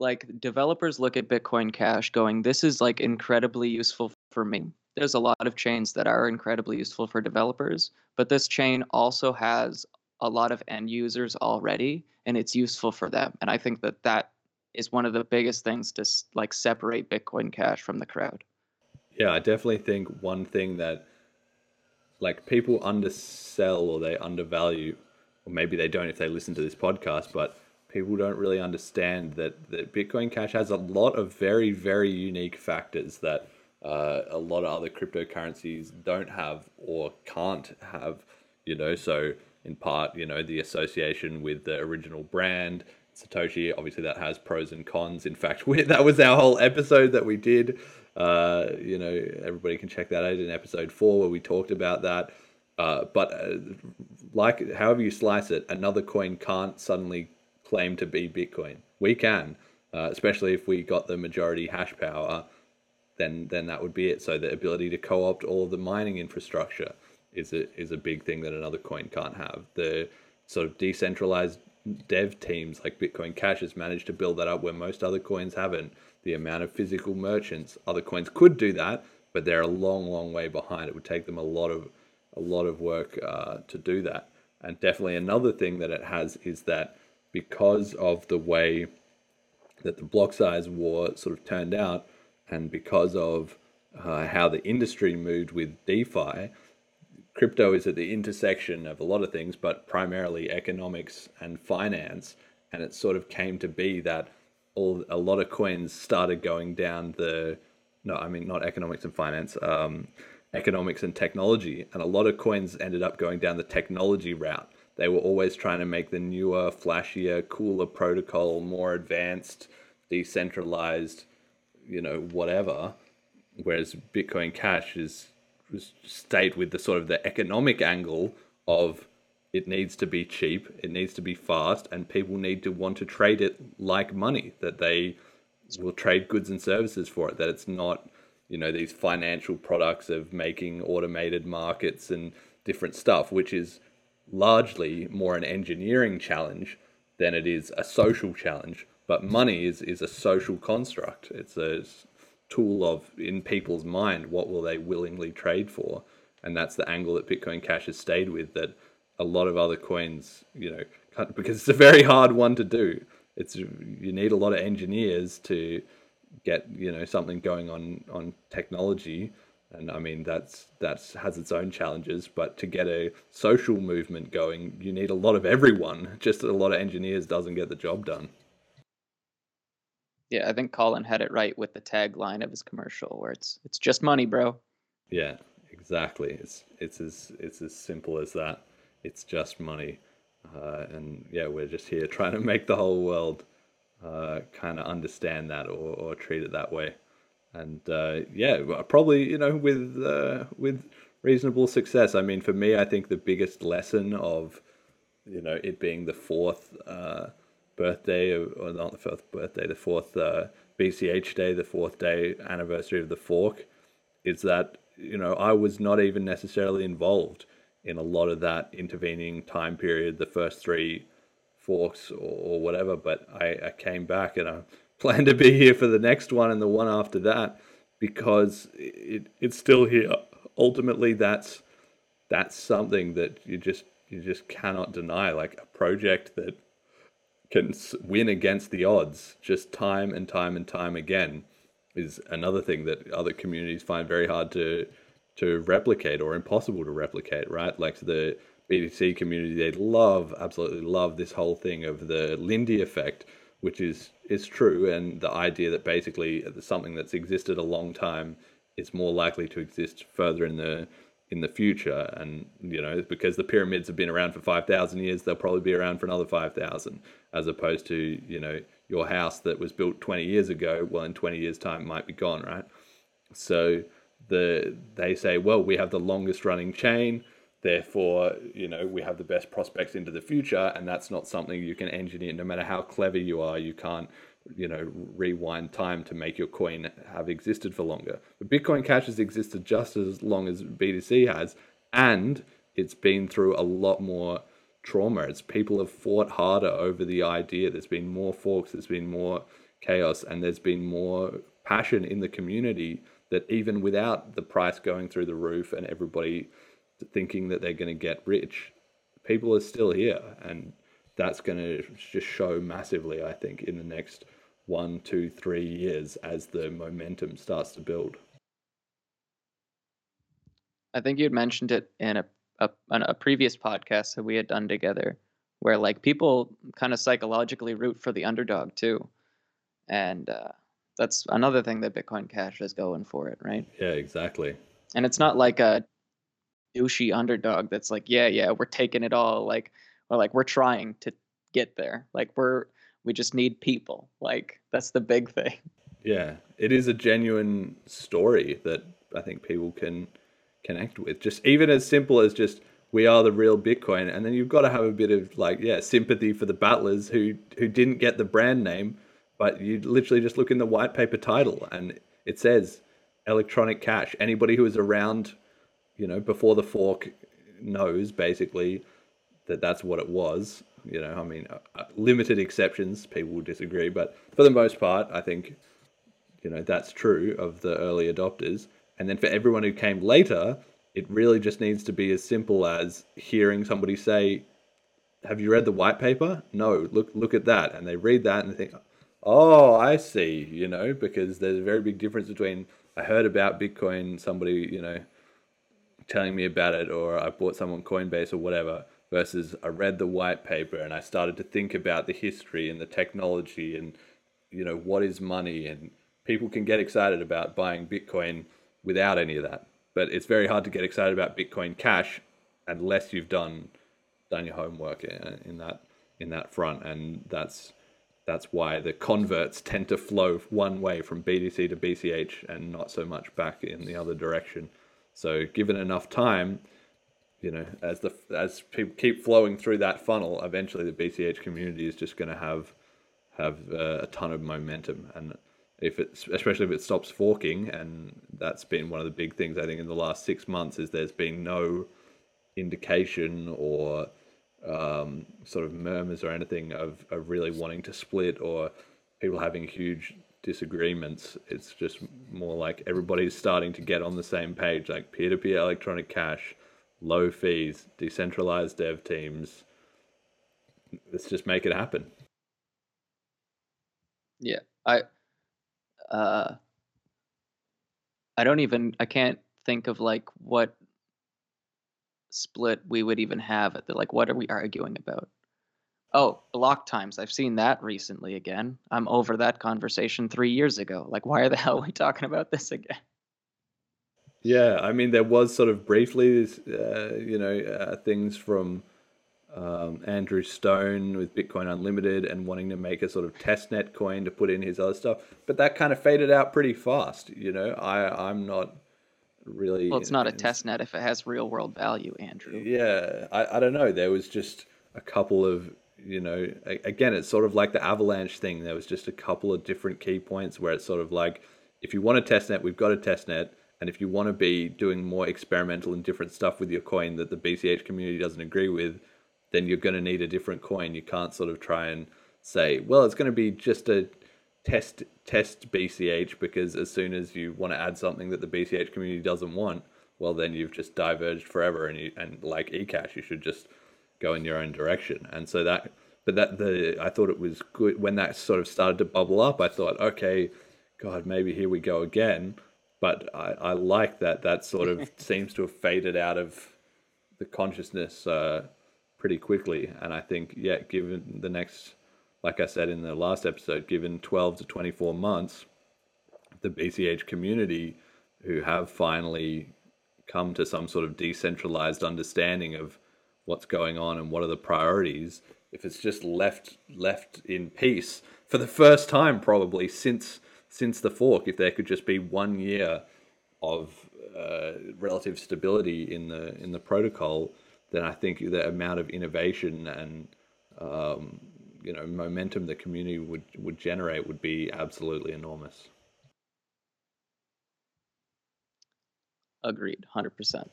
like developers look at Bitcoin Cash going, this is like incredibly useful for me. There's a lot of chains that are incredibly useful for developers, but this chain also has a lot of end users already and it's useful for them. And I think that that is one of the biggest things to like separate Bitcoin Cash from the crowd. Yeah, I definitely think one thing that like people undersell or they undervalue, or maybe they don't if they listen to this podcast, but people don't really understand that, that Bitcoin Cash has a lot of very, very unique factors that uh, a lot of other cryptocurrencies don't have or can't have, you know. So, in part, you know, the association with the original brand, Satoshi, obviously that has pros and cons. In fact, we, that was our whole episode that we did. Uh, you know, everybody can check that out in episode four where we talked about that. Uh, but uh, like, however you slice it, another coin can't suddenly claim to be Bitcoin. We can, uh, especially if we got the majority hash power, then then that would be it. So the ability to co-opt all the mining infrastructure is a is a big thing that another coin can't have. The sort of decentralized dev teams like Bitcoin Cash has managed to build that up where most other coins haven't. The amount of physical merchants, other coins could do that, but they're a long, long way behind. It would take them a lot of a lot of work uh, to do that. And definitely another thing that it has is that because of the way that the block size war sort of turned out, and because of uh, how the industry moved with DeFi, crypto is at the intersection of a lot of things, but primarily economics and finance. And it sort of came to be that all a lot of coins started going down the no, I mean not economics and finance, um, economics and technology, and a lot of coins ended up going down the technology route they were always trying to make the newer, flashier, cooler protocol more advanced decentralized, you know, whatever. Whereas Bitcoin Cash is stayed with the sort of the economic angle of it needs to be cheap, it needs to be fast, and people need to want to trade it like money. That they will trade goods and services for it. That it's not, you know, these financial products of making automated markets and different stuff, which is largely more an engineering challenge than it is a social challenge. But money is, is a social construct. It's a tool of in people's mind what will they willingly trade for, and that's the angle that Bitcoin Cash has stayed with. That a lot of other coins, you know, because it's a very hard one to do. It's you need a lot of engineers to get you know something going on on technology and I mean that's that's has its own challenges. But to get a social movement going, you need a lot of everyone. Just a lot of engineers doesn't get the job done. Yeah, I think Colin had it right with the tagline of his commercial, where it's it's just money, bro. Yeah, exactly. It's it's as it's as simple as that. It's just money, uh, and yeah, we're just here trying to make the whole world uh, kind of understand that or, or treat it that way and uh, yeah, probably you know with uh, with reasonable success. I mean, for me, I think the biggest lesson of you know it being the fourth uh, birthday or not the fourth birthday, the fourth uh, BCH day, the fourth day anniversary of the fork, is that you know I was not even necessarily involved in a lot of that intervening time period, the first three forks or, or whatever. But I, I came back and I plan to be here for the next one and the one after that because it, it's still here. Ultimately, that's that's something that you just you just cannot deny. Like a project that can win against the odds just time and time and time again is another thing that other communities find very hard to to replicate or impossible to replicate. Right, like the BTC community, they love absolutely love this whole thing of the Lindy effect which is is true, and the idea that basically something that's existed a long time is more likely to exist further in the in the future, and you know because the pyramids have been around for five thousand years, they'll probably be around for another five thousand, as opposed to you know your house that was built twenty years ago, well in twenty years time might be gone, right? So the they say, well, we have the longest running chain Therefore, you know, we have the best prospects into the future, and that's not something you can engineer. No matter how clever you are, you can't, you know, rewind time to make your coin have existed for longer. But Bitcoin Cash has existed just as long as BTC has, and it's been through a lot more trauma. It's people have fought harder over the idea. There's been more forks, there's been more chaos, and there's been more passion in the community that even without the price going through the roof and everybody thinking that they're going to get rich, people are still here, and that's going to just show massively. I think in the next one, two, three years as the momentum starts to build. I think you had mentioned it in a, a, a previous podcast that we had done together, where like people kind of psychologically root for the underdog too, and uh, that's another thing that Bitcoin Cash is going for it, right? Yeah, exactly. And it's not like a douchey underdog that's like, yeah, yeah, we're taking it all. Like, or like we're trying to get there. Like we're we just need people. Like that's the big thing. Yeah, it is a genuine story that I think people can connect with. Just even as simple as just we are the real Bitcoin, and then you've got to have a bit of like yeah sympathy for the battlers who who didn't get the brand name, but you literally just look in the white paper title and it says electronic cash. Anybody who is around you know, before the fork knows basically that that's what it was. You know, I mean, uh, limited exceptions, people will disagree, but for the most part, I think, you know, that's true of the early adopters. And then for everyone who came later, it really just needs to be as simple as hearing somebody say, "Have you read the white paper?" No, look look at that, and they read that and they think, "Oh, I see," you know, because there's a very big difference between I heard about Bitcoin, somebody, you know, telling me about it or I bought some on Coinbase or whatever versus I read the white paper and I started to think about the history and the technology and you know what is money and people can get excited about buying Bitcoin without any of that. But it's very hard to get excited about Bitcoin Cash unless you've done done your homework in, in that in that front and that's that's why the converts tend to flow one way from BTC to BCH and not so much back in the other direction. So, given enough time, you know, as the as people keep flowing through that funnel, eventually the BCH community is just going to have have uh, a ton of momentum. And if it's especially if it stops forking, and that's been one of the big things I think in the last six months is there's been no indication or um, sort of murmurs or anything of, of really wanting to split or people having huge disagreements. It's just more like everybody's starting to get on the same page, like peer to peer electronic cash, low fees, decentralized dev teams. Let's just make it happen. Yeah, I, uh, I don't even I can't think of like what split we would even have at the like what are we arguing about? Oh, block times. I've seen that recently again. I'm over that conversation three years ago. Like, why the hell are we talking about this again? Yeah, I mean, there was sort of briefly, uh, you know, uh, things from um, Andrew Stone with Bitcoin Unlimited and wanting to make a sort of testnet coin to put in his other stuff, but that kind of faded out pretty fast. You know, I I'm not really. Well, it's not a test net if it has real world value, Andrew. Yeah, I, I don't know. There was just a couple of, you know, again, it's sort of like the Avalanche thing. There was just a couple of different key points where it's sort of like, if you want a test net, we've got a test net. And if you want to be doing more experimental and different stuff with your coin that the BCH community doesn't agree with, then you're going to need a different coin. You can't sort of try and say, well, it's going to be just a test test BCH because as soon as you want to add something that the BCH community doesn't want, well then you've just diverged forever and you and like eCash you should just go in your own direction. And so that but that the I thought it was good when that sort of started to bubble up. I thought, okay, God, maybe here we go again. But I, I like that that sort of seems to have faded out of the consciousness uh, pretty quickly. And I think, yeah, given the next like I said in the last episode, given 12 to 24 months, the BCH community who have finally come to some sort of decentralized understanding of what's going on and what are the priorities, if it's just left left in peace for the first time probably since since the fork, if there could just be one year of uh, relative stability in the in the protocol, then I think the amount of innovation and um, you know momentum the community would would generate would be absolutely enormous. Agreed, hundred percent.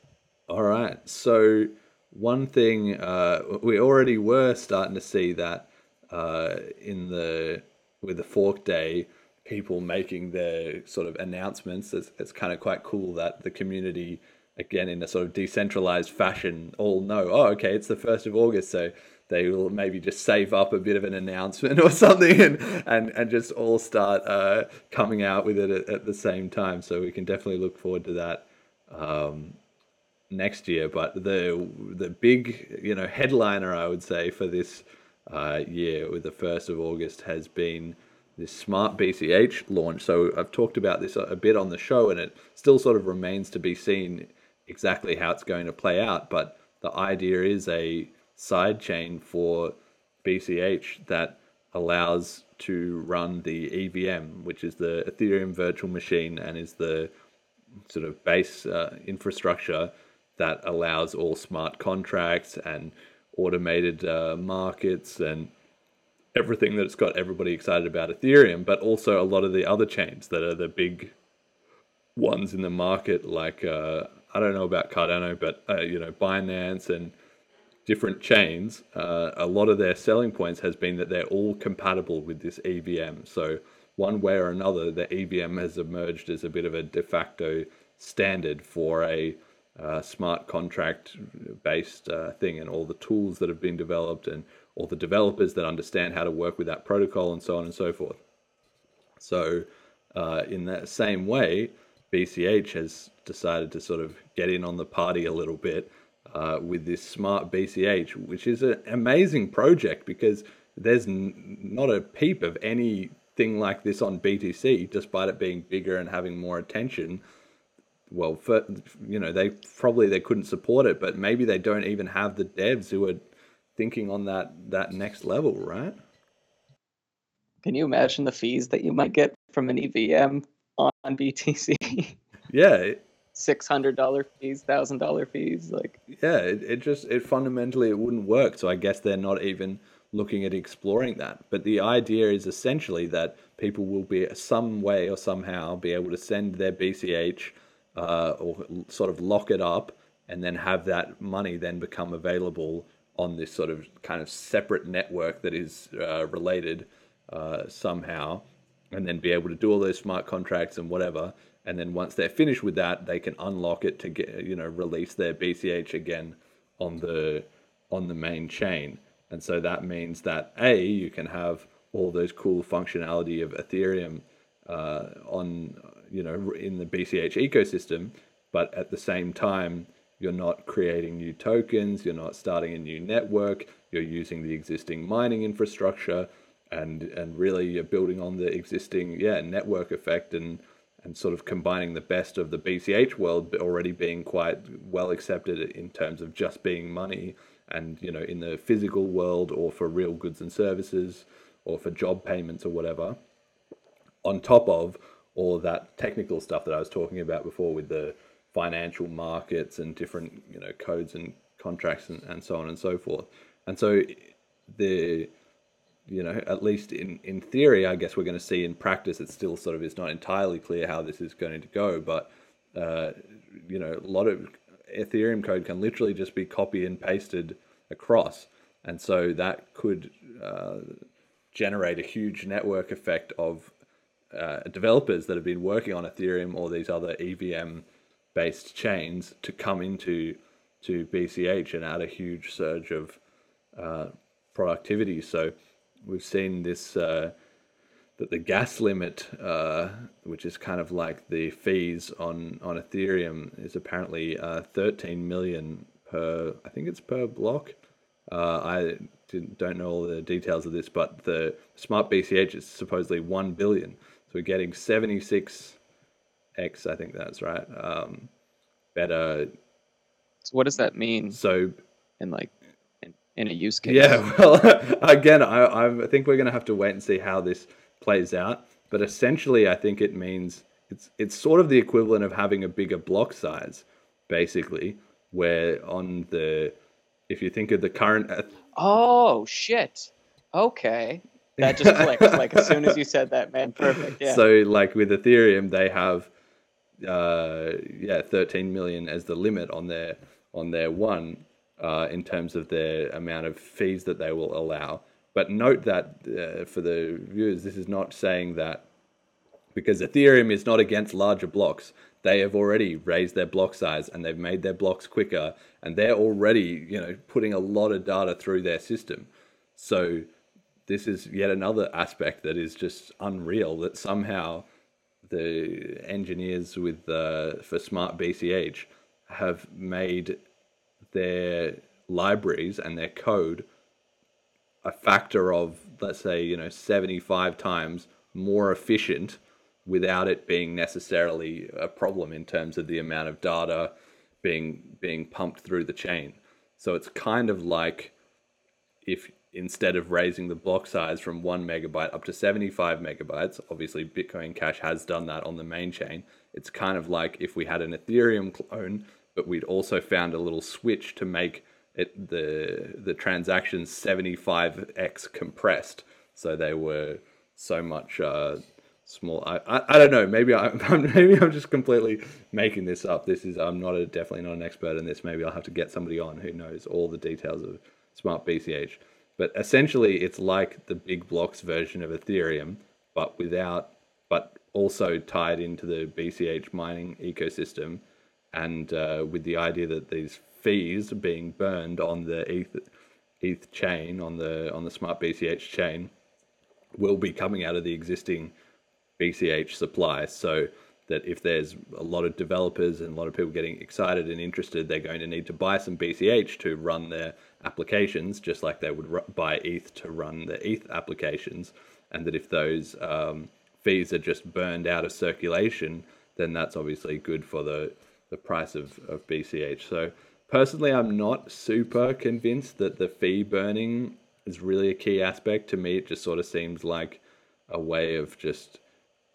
All right, so one thing uh, we already were starting to see that uh, in the with the fork day, people making their sort of announcements. It's, it's kind of quite cool that the community, again in a sort of decentralized fashion, all know. Oh, okay, it's the first of August, so they will maybe just save up a bit of an announcement or something and and, and just all start uh, coming out with it at, at, the same time. So we can definitely look forward to that um, next year. But the the big you know headliner I would say for this uh, year with the first of August has been this smart BCH launch. So I've talked about this a bit on the show, and it still sort of remains to be seen exactly how it's going to play out. But the idea is a sidechain for BCH that allows to run the EVM, which is the Ethereum virtual machine and is the sort of base uh, infrastructure that allows all smart contracts and automated uh, markets and everything that's got everybody excited about Ethereum, but also a lot of the other chains that are the big ones in the market, like uh, I don't know about Cardano, but uh, you know Binance and different chains, uh, a lot of their selling points has been that they're all compatible with this EVM. So one way or another, the EVM has emerged as a bit of a de facto standard for a uh, smart contract based uh, thing, and all the tools that have been developed, and all the developers that understand how to work with that protocol, and so on and so forth. So, uh, in that same way, BCH has decided to sort of get in on the party a little bit uh, with this smart BCH, which is an amazing project because there's n- not a peep of anything like this on BTC, despite it being bigger and having more attention. Well, for, you know, they probably they couldn't support it, but maybe they don't even have the devs who are thinking on that that next level, right? Can you imagine the fees that you might get from an EVM on BTC? Yeah, Six hundred dollar fees, thousand dollar fees, like yeah. It, it just it fundamentally it wouldn't work. So I guess they're not even looking at exploring that. But the idea is essentially that people will be some way or somehow be able to send their BCH uh, or sort of lock it up and then have that money then become available on this sort of kind of separate network that is uh, related uh, somehow and then be able to do all those smart contracts and whatever. And then once they're finished with that they can unlock it to get you know release their bch again on the on the main chain. And so that means that a you can have all those cool functionality of ethereum uh, on you know in the bch ecosystem but at the same time you're not creating new tokens you're not starting a new network you're using the existing mining infrastructure and and really you're building on the existing yeah network effect and and sort of combining the best of the BCH world already being quite well accepted in terms of just being money and you know in the physical world or for real goods and services or for job payments or whatever. On top of all that technical stuff that I was talking about before with the financial markets and different you know codes and contracts and, and so on and so forth and so the you know, at least in, in theory, I guess we're going to see in practice, it still sort of is not entirely clear how this is going to go. But, uh, you know, a lot of Ethereum code can literally just be copy and pasted across. And so that could uh, generate a huge network effect of uh, developers that have been working on Ethereum or these other EVM based chains to come into to BCH and add a huge surge of uh, productivity. So, we've seen this uh, that the gas limit, uh, which is kind of like the fees on on Ethereum, is apparently uh, 13 million per. I think it's per block. Uh, I don't know all the details of this, but the smart BCH is supposedly one billion. So we're getting 76 x. I think that's right. Um, better. So what does that mean? So in like in a use case. Yeah, well, again, I, I think we're going to have to wait and see how this plays out. But essentially, I think it means it's it's sort of the equivalent of having a bigger block size, basically. Where on the, if you think of the current. Oh shit! Okay, that just clicked. like as soon as you said that, man, perfect. Yeah. So like with Ethereum, they have, uh, yeah, 13 million as the limit on their on their one, uh, in terms of their amount of fees that they will allow. But note that uh, for the viewers, this is not saying that because Ethereum is not against larger blocks. They have already raised their block size and they've made their blocks quicker, and they're already, you know, putting a lot of data through their system. So this is yet another aspect that is just unreal. That somehow the engineers with uh, for Smart BCH have made their libraries and their code a factor of let's say you know 75 times more efficient without it being necessarily a problem in terms of the amount of data being being pumped through the chain. So it's kind of like if instead of raising the block size from 1 megabyte up to 75 megabytes obviously bitcoin cash has done that on the main chain it's kind of like if we had an ethereum clone but we'd also found a little switch to make it the the transactions 75x compressed, so they were so much uh, small. I, I, I don't know. Maybe I maybe I'm just completely making this up. This is I'm not a, definitely not an expert in this. Maybe I'll have to get somebody on who knows all the details of smart BCH. But essentially, it's like the big blocks version of Ethereum, but without, but also tied into the BCH mining ecosystem and uh, with the idea that these fees being burned on the ETH, ETH chain, on the on the smart BCH chain, will be coming out of the existing BCH supply. So that if there's a lot of developers and a lot of people getting excited and interested, they're going to need to buy some BCH to run their applications, just like they would buy ETH to run the ETH applications. And that if those um, fees are just burned out of circulation, then that's obviously good for the the price of, of BCH. So personally, I'm not super convinced that the fee burning is really a key aspect. To me, it just sort of seems like a way of just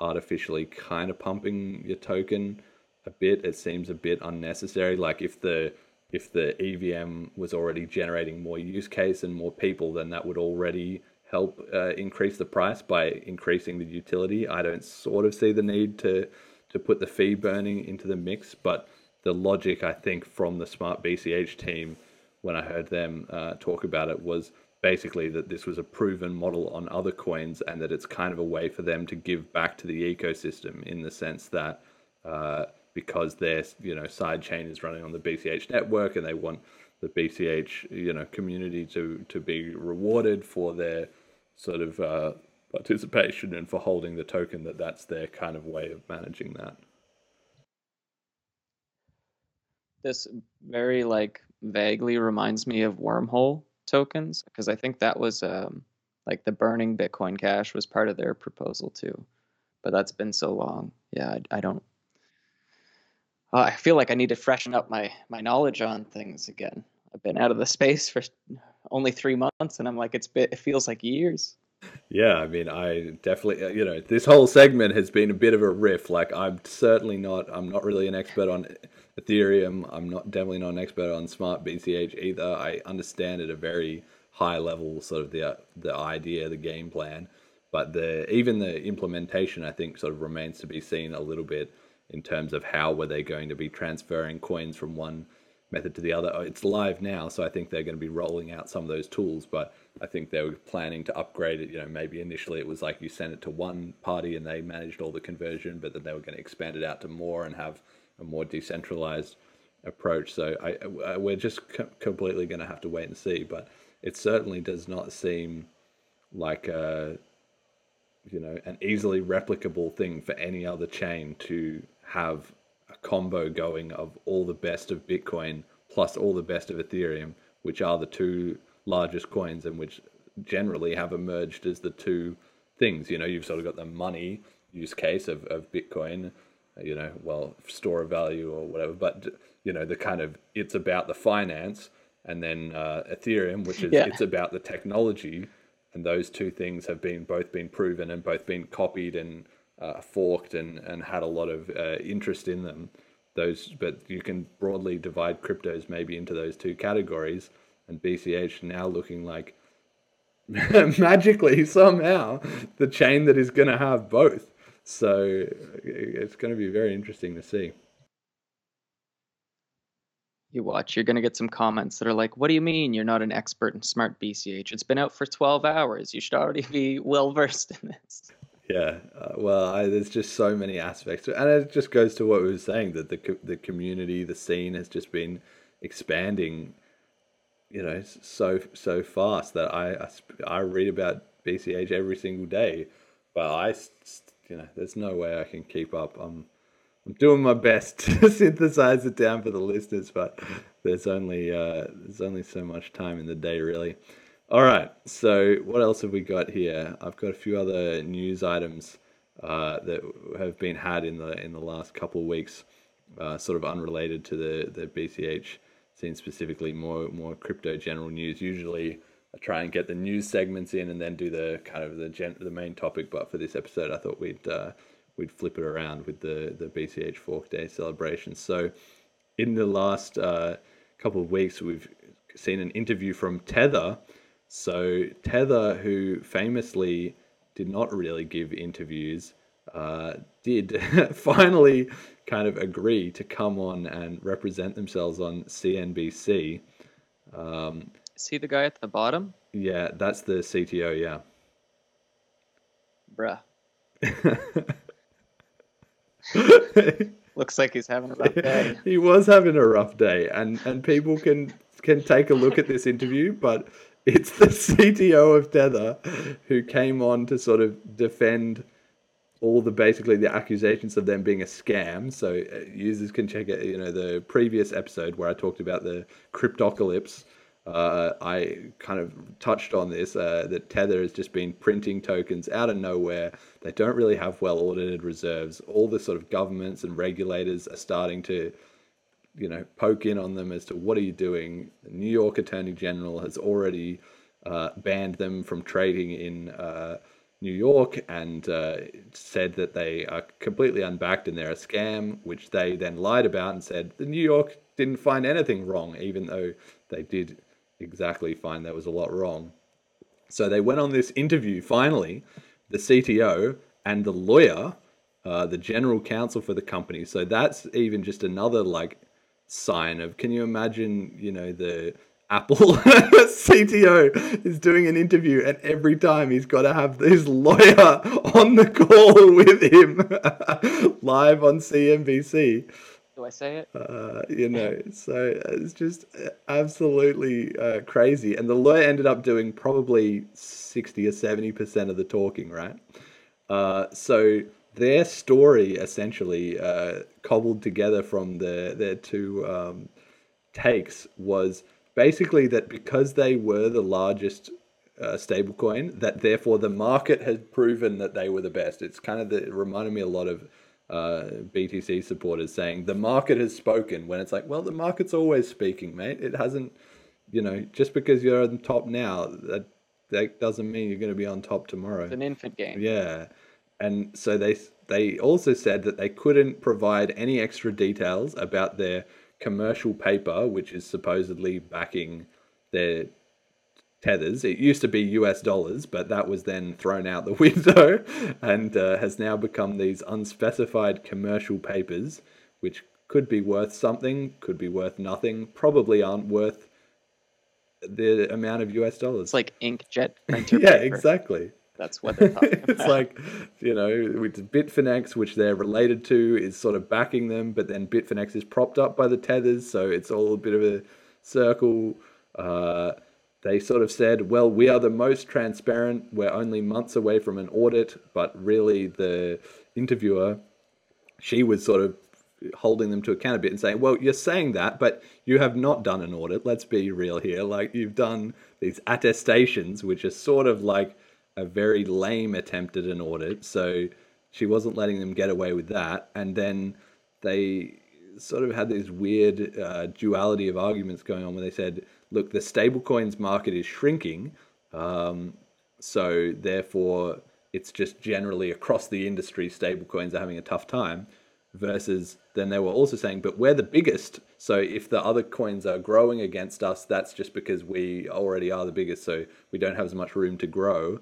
artificially kind of pumping your token a bit. It seems a bit unnecessary. Like if the if the EVM was already generating more use case and more people, then that would already help uh, increase the price by increasing the utility. I don't sort of see the need to to put the fee burning into the mix, but the logic I think from the Smart BCH team when I heard them uh, talk about it was basically that this was a proven model on other coins and that it's kind of a way for them to give back to the ecosystem in the sense that uh, because their you know side chain is running on the BCH network and they want the BCH you know community to to be rewarded for their sort of uh, participation and for holding the token that that's their kind of way of managing that. This very like vaguely reminds me of wormhole tokens because I think that was um, like the burning Bitcoin Cash was part of their proposal too, but that's been so long. Yeah, I, I don't uh, I feel like I need to freshen up my my knowledge on things again. I've been out of the space for only three months, and I'm like, it's bit, it feels like years. Yeah, I mean, I definitely, uh, you know, this whole segment has been a bit of a riff. Like, I'm certainly not, I'm not really an expert on Ethereum. I'm not definitely not an expert on smartBCH either. I understand at a very high level, sort of the uh, the idea, the game plan, but the even the implementation, I think, sort of remains to be seen a little bit in terms of how were they going to be transferring coins from one method to the other. It's live now, so I think they're going to be rolling out some of those tools, but I think they were planning to upgrade it. You know, maybe initially it was like you sent it to one party and they managed all the conversion, but then they were going to expand it out to more and have a more decentralized approach. So I, I we're just co- completely going to have to wait and see, but it certainly does not seem like a you know an easily replicable thing for any other chain to have a combo going of all the best of Bitcoin plus all the best of Ethereum, which are the two largest coins and which generally have emerged as the two things. You know, you've sort of got the money use case of, of Bitcoin, you know, well, store of value or whatever, but, you know, the kind of it's about the finance and then uh, Ethereum, which is yeah. it's about the technology. And those two things have been both been proven and both been copied and uh, forked and, and had a lot of uh, interest in them. Those, but you can broadly divide cryptos maybe into those two categories, and BCH now looking like magically somehow the chain that is going to have both. So it's going to be very interesting to see. You watch, you're going to get some comments that are like, What do you mean you're not an expert in smartBCH? It's been out for 12 hours. You should already be well versed in this. Yeah, uh, well, I, there's just so many aspects, and it just goes to what we were saying that the the community, the scene has just been expanding, you know, so so fast that I I, I read about BCH every single day, but I, you know, there's no way I can keep up. I'm I'm doing my best to synthesize it down for the listeners, but there's only uh, there's only so much time in the day, really. All right. So what else have we got here? I've got a few other news items uh, that have been had in the in the last couple of weeks, uh, sort of unrelated to the the BCH scene specifically. More more crypto general news. Usually, I try and get the news segments in and then do the kind of the gen- the main topic. But for this episode, I thought we'd uh, we'd flip it around with the the BCH Fork Day celebration. So, in the last uh, couple of weeks, we've seen an interview from Tether so Tether, who famously did not really give interviews, uh, did finally kind of agree to come on and represent themselves on CNBC. Um, Is he the guy at the bottom? Yeah, that's the CTO. Yeah. Bruh. Looks like he's having a rough day. he was having a rough day, and and people can can take a look at this interview, but it's the CTO of Tether who came on to sort of defend all the basically the accusations of them being a scam. So uh, users can check it. You know the previous episode where I talked about the cryptocalypse. Uh, I kind of touched on this uh, that Tether has just been printing tokens out of nowhere. They don't really have well audited reserves. All the sort of governments and regulators are starting to you know, poke in on them as to what are you doing. The New York Attorney General has already uh, banned them from trading in uh, New York and uh, said that they are completely unbacked and they're a scam, which they then lied about and said the New York didn't find anything wrong, even though they did exactly fine. That was a lot wrong. So they went on this interview finally, the CTO and the lawyer, uh, the general counsel for the company. So that's even just another like sign of can you imagine, you know, the Apple CTO is doing an interview, and every time he's got to have his lawyer on the call with him live on CNBC. Do I say it? Uh, you know, so it's just absolutely uh, crazy. And the lawyer ended up doing probably 60 or 70% of the talking, right? Uh, so their story essentially uh, cobbled together from the, their two um, takes was basically that because they were the largest uh, stablecoin, that therefore the market has proven that they were the best. It's kind of the, it reminded me a lot of uh, BTC supporters saying the market has spoken when it's like, well, the market's always speaking, mate. It hasn't, you know, just because you're on top now, that that doesn't mean you're going to be on top tomorrow. It's an infant game. Yeah, and so they they also said that they couldn't provide any extra details about their commercial paper, which is supposedly backing their tethers. It used to be US dollars, but that was then thrown out the window and uh, has now become these unspecified commercial papers, which could be worth something, could be worth nothing, probably aren't worth the amount of US dollars. It's like inkjet printer. yeah, paper. exactly. That's what they're talking about. it's like, you know, with Bitfinex, which they're related to, is sort of backing them, but then Bitfinex is propped up by the tethers, so it's all a bit of a circle. Uh, they sort of said, well, we are the most transparent. We're only months away from an audit, but really the interviewer, she was sort of holding them to account a bit and saying, well, you're saying that, but you have not done an audit. Let's be real here. Like, you've done these attestations, which are sort of like a very lame attempt at an audit. So she wasn't letting them get away with that. And then they sort of had this weird uh, duality of arguments going on where they said, look, the stablecoins market is shrinking. Um, so therefore, it's just generally across the industry, stablecoins are having a tough time. Versus then they were also saying, but we're the biggest. So if the other coins are growing against us, that's just because we already are the biggest. So we don't have as much room to grow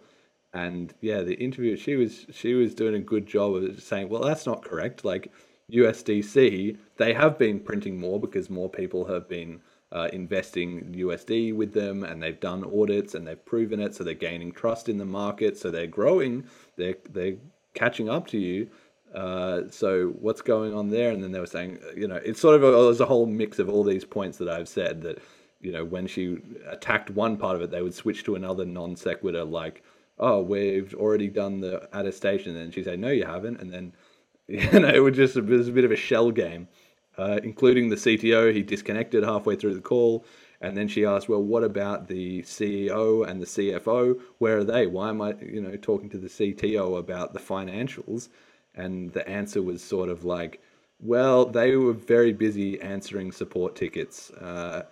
and yeah, the interview she was she was doing a good job of saying, well, that's not correct. Like USDC, they have been printing more because more people have been uh, investing USD with them, and they've done audits and they've proven it, so they're gaining trust in the market, so they're growing, they're they're catching up to you. Uh, so what's going on there? And then they were saying, you know, it's sort of a, there's a whole mix of all these points that I've said that, you know, when she attacked one part of it, they would switch to another non sequitur like oh, we've already done the attestation. And she'd say, no, you haven't. And then, you know, it was just it was a bit of a shell game, uh, including the CTO. He disconnected halfway through the call. And then she asked, well, what about the CEO and the CFO? Where are they? Why am I, you know, talking to the CTO about the financials? And the answer was sort of like, well, they were very busy answering support tickets. Uh,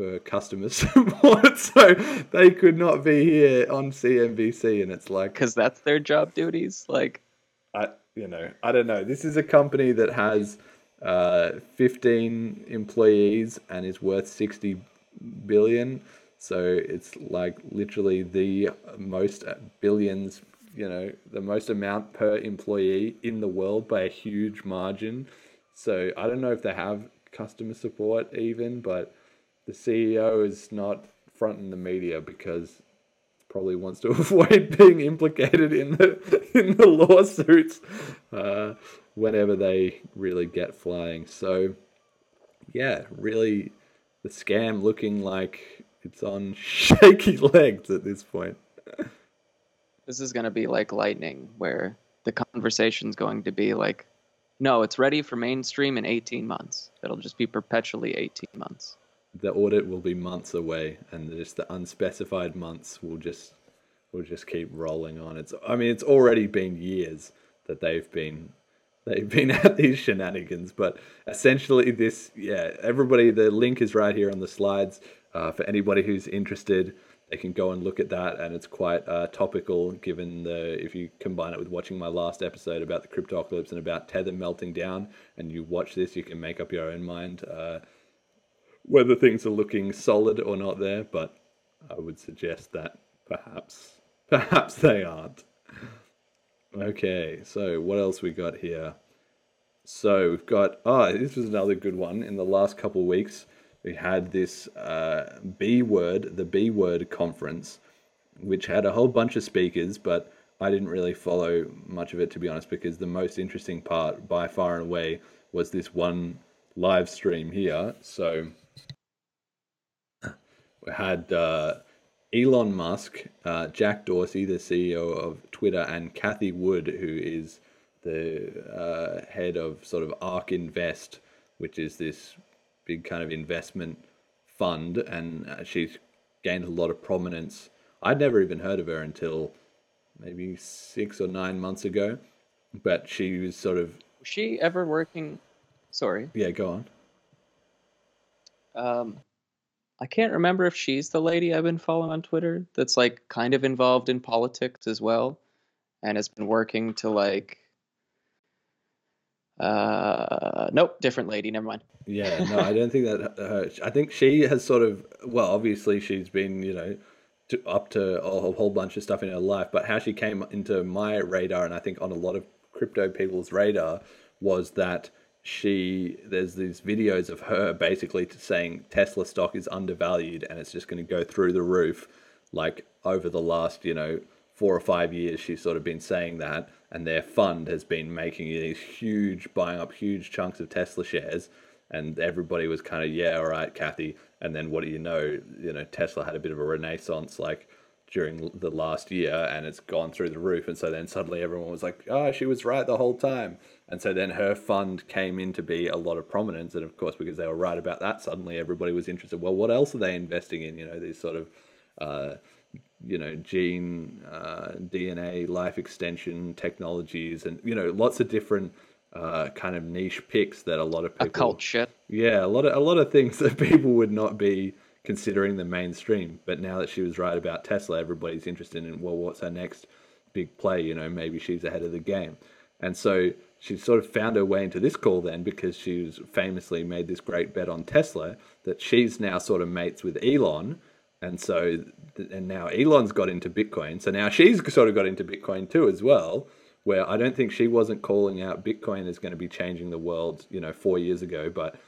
for customer support, so they could not be here on CNBC. And it's like because that's their job duties. Like, I you know I don't know. This is a company that has uh, 15 employees and is worth 60 billion. So it's like literally the most billions, you know, the most amount per employee in the world by a huge margin. So I don't know if they have customer support even, but the CEO is not fronting the media because probably wants to avoid being implicated in the in the lawsuits uh, whenever they really get flying. So yeah, really the scam looking like it's on shaky legs at this point. this is going to be like lightning where the conversation's going to be like no, it's ready for mainstream in 18 months. It'll just be perpetually 18 months the audit will be months away, and just the unspecified months will just will just keep rolling on. It's I mean it's already been years that they've been they've been at these shenanigans, but essentially this yeah everybody the link is right here on the slides uh, for anybody who's interested. they can go and look at that, and it's quite uh, topical given the if you combine it with watching my last episode about the cryptocalypse and about tether melting down, and you watch this, you can make up your own mind uh, whether things are looking solid or not there. But I would suggest that perhaps perhaps they aren't. Okay, so what else we got here? So we've got oh, this was another good one. In the last couple of weeks, we had this uh, B word, the B word conference, which had a whole bunch of speakers, but I didn't really follow much of it to be honest, because the most interesting part, by far and away, was this one live stream here. So we had uh, Elon Musk, uh, Jack Dorsey, the CEO of Twitter, and Cathie Wood, who is the uh, head of sort of ARK Invest, which is this big kind of investment fund, and uh, she's gained a lot of prominence. I'd never even heard of her until maybe six or nine months ago, but she was sort of. Was she ever working? Sorry. Yeah, go on. Um, I can't remember if she's the lady I've been following on Twitter that's like kind of involved in politics as well and has been working to like uh nope different lady never mind. Yeah no i don't think that her i think she has sort of well obviously she's been you know to, up to a whole bunch of stuff in her life but how she came into my radar and i think on a lot of crypto people's radar was that she there's these videos of her basically saying Tesla stock is undervalued and it's just going to go through the roof like over the last you know four or five years she's sort of been saying that and their fund has been making these huge buying up huge chunks of Tesla shares and everybody was kind of yeah all right Cathie. and then what do you know you know Tesla had a bit of a renaissance like during the last year and it's gone through the roof and so then suddenly everyone was like oh she was right the whole time. And so then her fund came in to be a lot of prominence and of course because they were right about that suddenly everybody was interested. Well what else are they investing in? You know these sort of uh, you know gene uh, dna life extension technologies and you know lots of different uh, kind of niche picks that a lot of people occult shit. Yeah a lot of a lot of things that people would not be considering the mainstream. But now that she was right about Tesla, everybody's interested in well, what's her next big play? You know, maybe she's ahead of the game. And so she sort of found her way into this call then because she's famously made this great bet on Tesla that she's now sort of mates with Elon. And so, and now Elon's got into Bitcoin. So now she's sort of got into Bitcoin too, as well. Where I don't think she wasn't calling out Bitcoin is going to be changing the world, you know, four years ago. But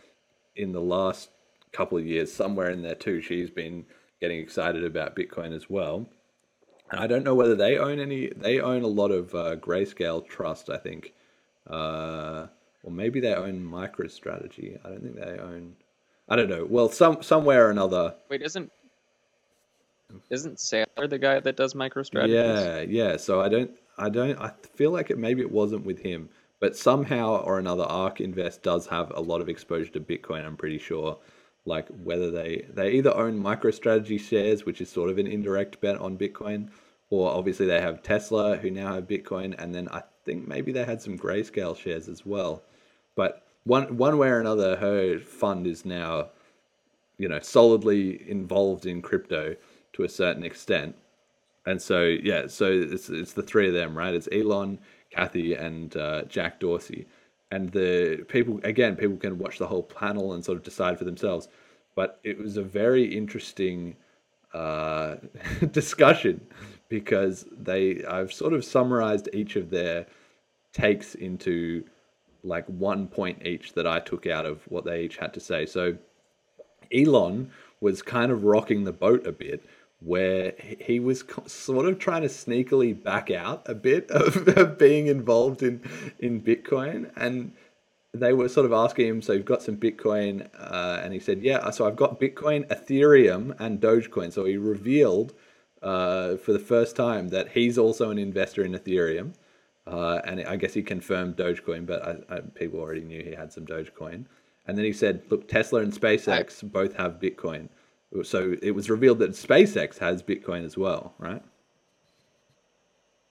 in the last couple of years, somewhere in there too, she's been getting excited about Bitcoin as well. And I don't know whether they own any. They own a lot of uh, Grayscale Trust, I think, uh, or maybe they own MicroStrategy. I don't think they own. I don't know. Well, some somewhere or another. Wait, isn't isn't Saylor the guy that does MicroStrategy? Yeah, yeah. So I don't. I don't. I feel like it. Maybe it wasn't with him, but somehow or another, ARK Invest does have a lot of exposure to Bitcoin. I'm pretty sure like whether they they either own MicroStrategy shares, which is sort of an indirect bet on Bitcoin, or obviously they have Tesla, who now have Bitcoin, and then I think maybe they had some Grayscale shares as well. But one one way or another, her fund is now, you know, solidly involved in crypto to a certain extent. And so yeah, so it's it's the three of them, right? It's Elon, Cathie, and uh, Jack Dorsey and the people again people can watch the whole panel and sort of decide for themselves but it was a very interesting uh, discussion because they I've sort of summarized each of their takes into like one point each that I took out of what they each had to say. So Elon was kind of rocking the boat a bit where he was sort of trying to sneakily back out a bit of, of being involved in in Bitcoin, and they were sort of asking him, "So you've got some Bitcoin?" Uh, and he said, "Yeah, so I've got Bitcoin, Ethereum, and Dogecoin." So he revealed uh, for the first time that he's also an investor in Ethereum, uh, and I guess he confirmed Dogecoin, but I, I, people already knew he had some Dogecoin. And then he said, "Look, Tesla and SpaceX both have Bitcoin." So it was revealed that SpaceX has Bitcoin as well, right?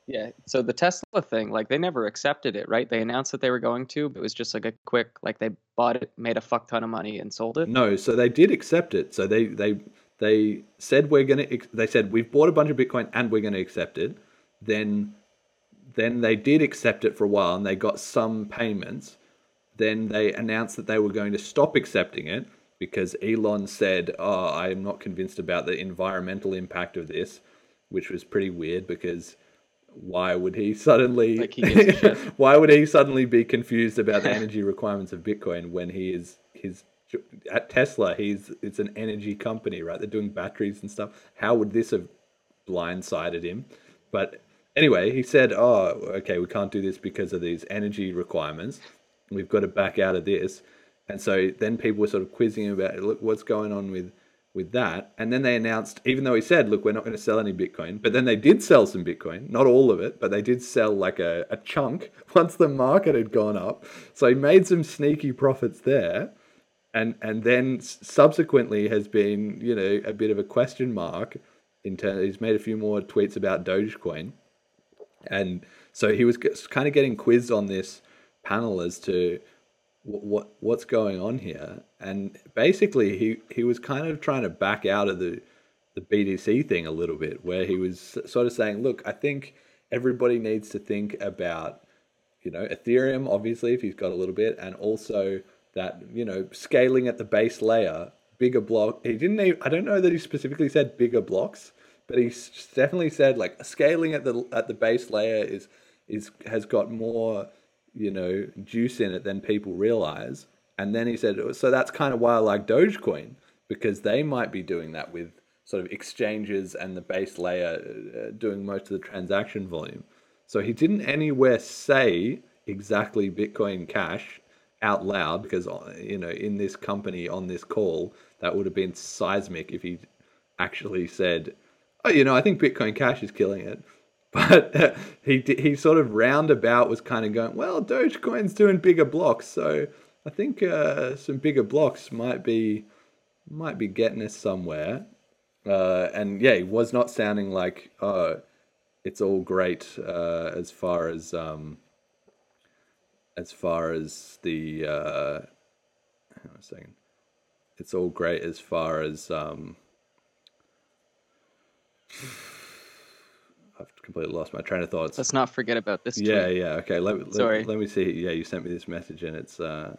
Yeah. So the Tesla thing, like they never accepted it, right? They announced that they were going to, but it was just like a quick, like they bought it, made a fuck ton of money, and sold it. No. So they did accept it. So they they they said we're gonna. They said we've bought a bunch of Bitcoin and we're gonna accept it. Then, then they did accept it for a while and they got some payments. Then they announced that they were going to stop accepting it because Elon said, "Oh, I am not convinced about the environmental impact of this," which was pretty weird because why would he suddenly Like he gives a shit. why would he suddenly be confused about the energy requirements of Bitcoin when he is his at Tesla he's it's an energy company right? They're doing batteries and stuff. How would this have blindsided him? But anyway he said oh okay we can't do this because of these energy requirements. We've got to back out of this and so then people were sort of quizzing him about look what's going on with with that. And then they announced, even though he said, look, we're not going to sell any Bitcoin, but then they did sell some Bitcoin, not all of it, but they did sell like a, a chunk once the market had gone up. So he made some sneaky profits there. And, and then subsequently has been, you know, a bit of a question mark. In terms, he's made a few more tweets about Dogecoin, and so he was kind of getting quizzed on this panel as to what, what what's going on here? And basically he he was kind of trying to back out of the the BTC thing a little bit where he was sort of saying look I think everybody needs to think about you know Ethereum obviously if he's got a little bit and also that you know scaling at the base layer bigger block. He didn't even, I don't know that he specifically said bigger blocks but he definitely said like scaling at the at the base layer is is has got more you know, juice in it than people realize. And then he said, so that's kind of why I like Dogecoin because they might be doing that with sort of exchanges and the base layer uh, doing most of the transaction volume. So he didn't anywhere say exactly Bitcoin Cash out loud because uh, you know in this company on this call that would have been seismic if he actually said, "Oh, you know, I think Bitcoin Cash is killing it." But uh, he he sort of roundabout was kind of going, well, Dogecoin's doing bigger blocks, so I think uh, some bigger blocks might be might be getting us somewhere. Uh, and yeah, he was not sounding like oh, it's all great uh, as far as um, as far as the uh, hang on a second. It's all great as far as um, completely lost my train of thoughts. Let's not forget about this. Yeah, tweet. yeah. Okay, let, let, Sorry. let me see. Yeah, you sent me this message and it's uh,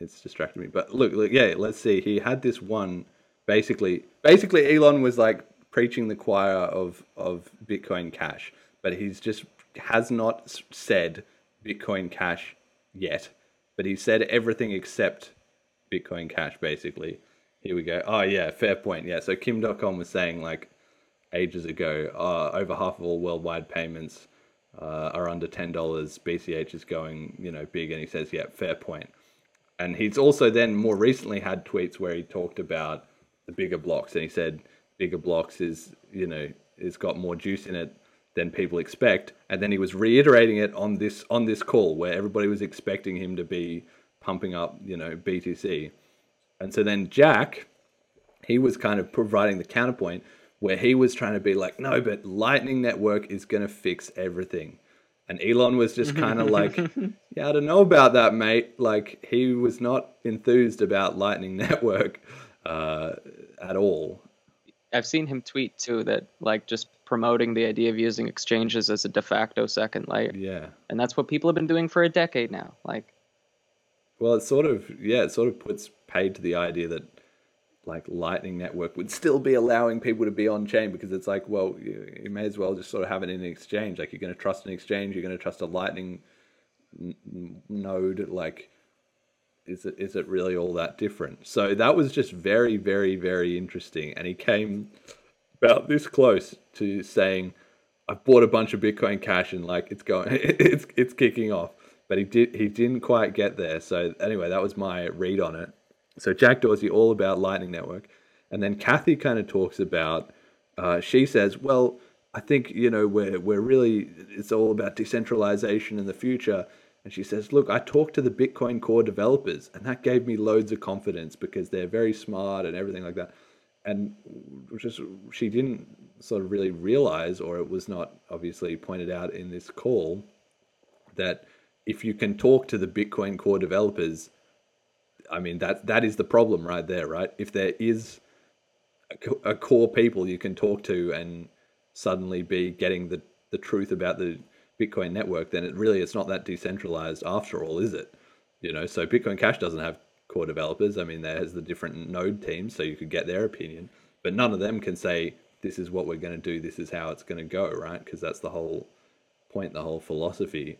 it's distracted me. But look, look, yeah. Let's see. He had this one. Basically, basically, Elon was like preaching the choir of of Bitcoin Cash, but he's just has not said Bitcoin Cash yet. But he said everything except Bitcoin Cash. Basically, here we go. Oh yeah, fair point. Yeah. So Kim Dotcom was saying like ages ago, uh, over half of all worldwide payments uh, are under ten dollars. BCH is going, you know, big, and he says, "Yeah, fair point." And he's also then more recently had tweets where he talked about the bigger blocks, and he said bigger blocks is, you know, it's got more juice in it than people expect. And then he was reiterating it on this on this call where everybody was expecting him to be pumping up, you know, BTC. And so then Jack, he was kind of providing the counterpoint where he was trying to be like, no, but Lightning Network is going to fix everything. And Elon was just kind of like, yeah, I don't know about that, mate. Like, he was not enthused about Lightning Network uh, at all. I've seen him tweet too that like just promoting the idea of using exchanges as a de facto second layer. Yeah. And that's what people have been doing for a decade now. Like Well, it sort of, yeah, it sort of puts paid to the idea that like Lightning Network would still be allowing people to be on chain because it's like, well, you, you may as well just sort of have it in an exchange. Like you're going to trust an exchange, you're going to trust a Lightning n- node. Like, is it is it really all that different? So that was just very, very, very interesting. And he came about this close to saying, "I've bought a bunch of Bitcoin Cash and like it's going, it's it's kicking off." But he did he didn't quite get there. So anyway, that was my read on it. So Jack Dorsey all about Lightning Network, and then Cathie kind of talks about. Uh, she says, "Well, I think you know we're we're really it's all about decentralization in the future." And she says, "Look, I talked to the Bitcoin Core developers, and that gave me loads of confidence because they're very smart and everything like that." And just she didn't sort of really realize, or it was not obviously pointed out in this call, that if you can talk to the Bitcoin Core developers I mean that that is the problem right there, right? If there is a core people you can talk to and suddenly be getting the the truth about the Bitcoin network, then it really it's not that decentralized after all, is it? You know, so Bitcoin Cash doesn't have core developers. I mean, there's the different node teams, so you could get their opinion, but none of them can say this is what we're going to do, this is how it's going to go, right? Because that's the whole point, the whole philosophy.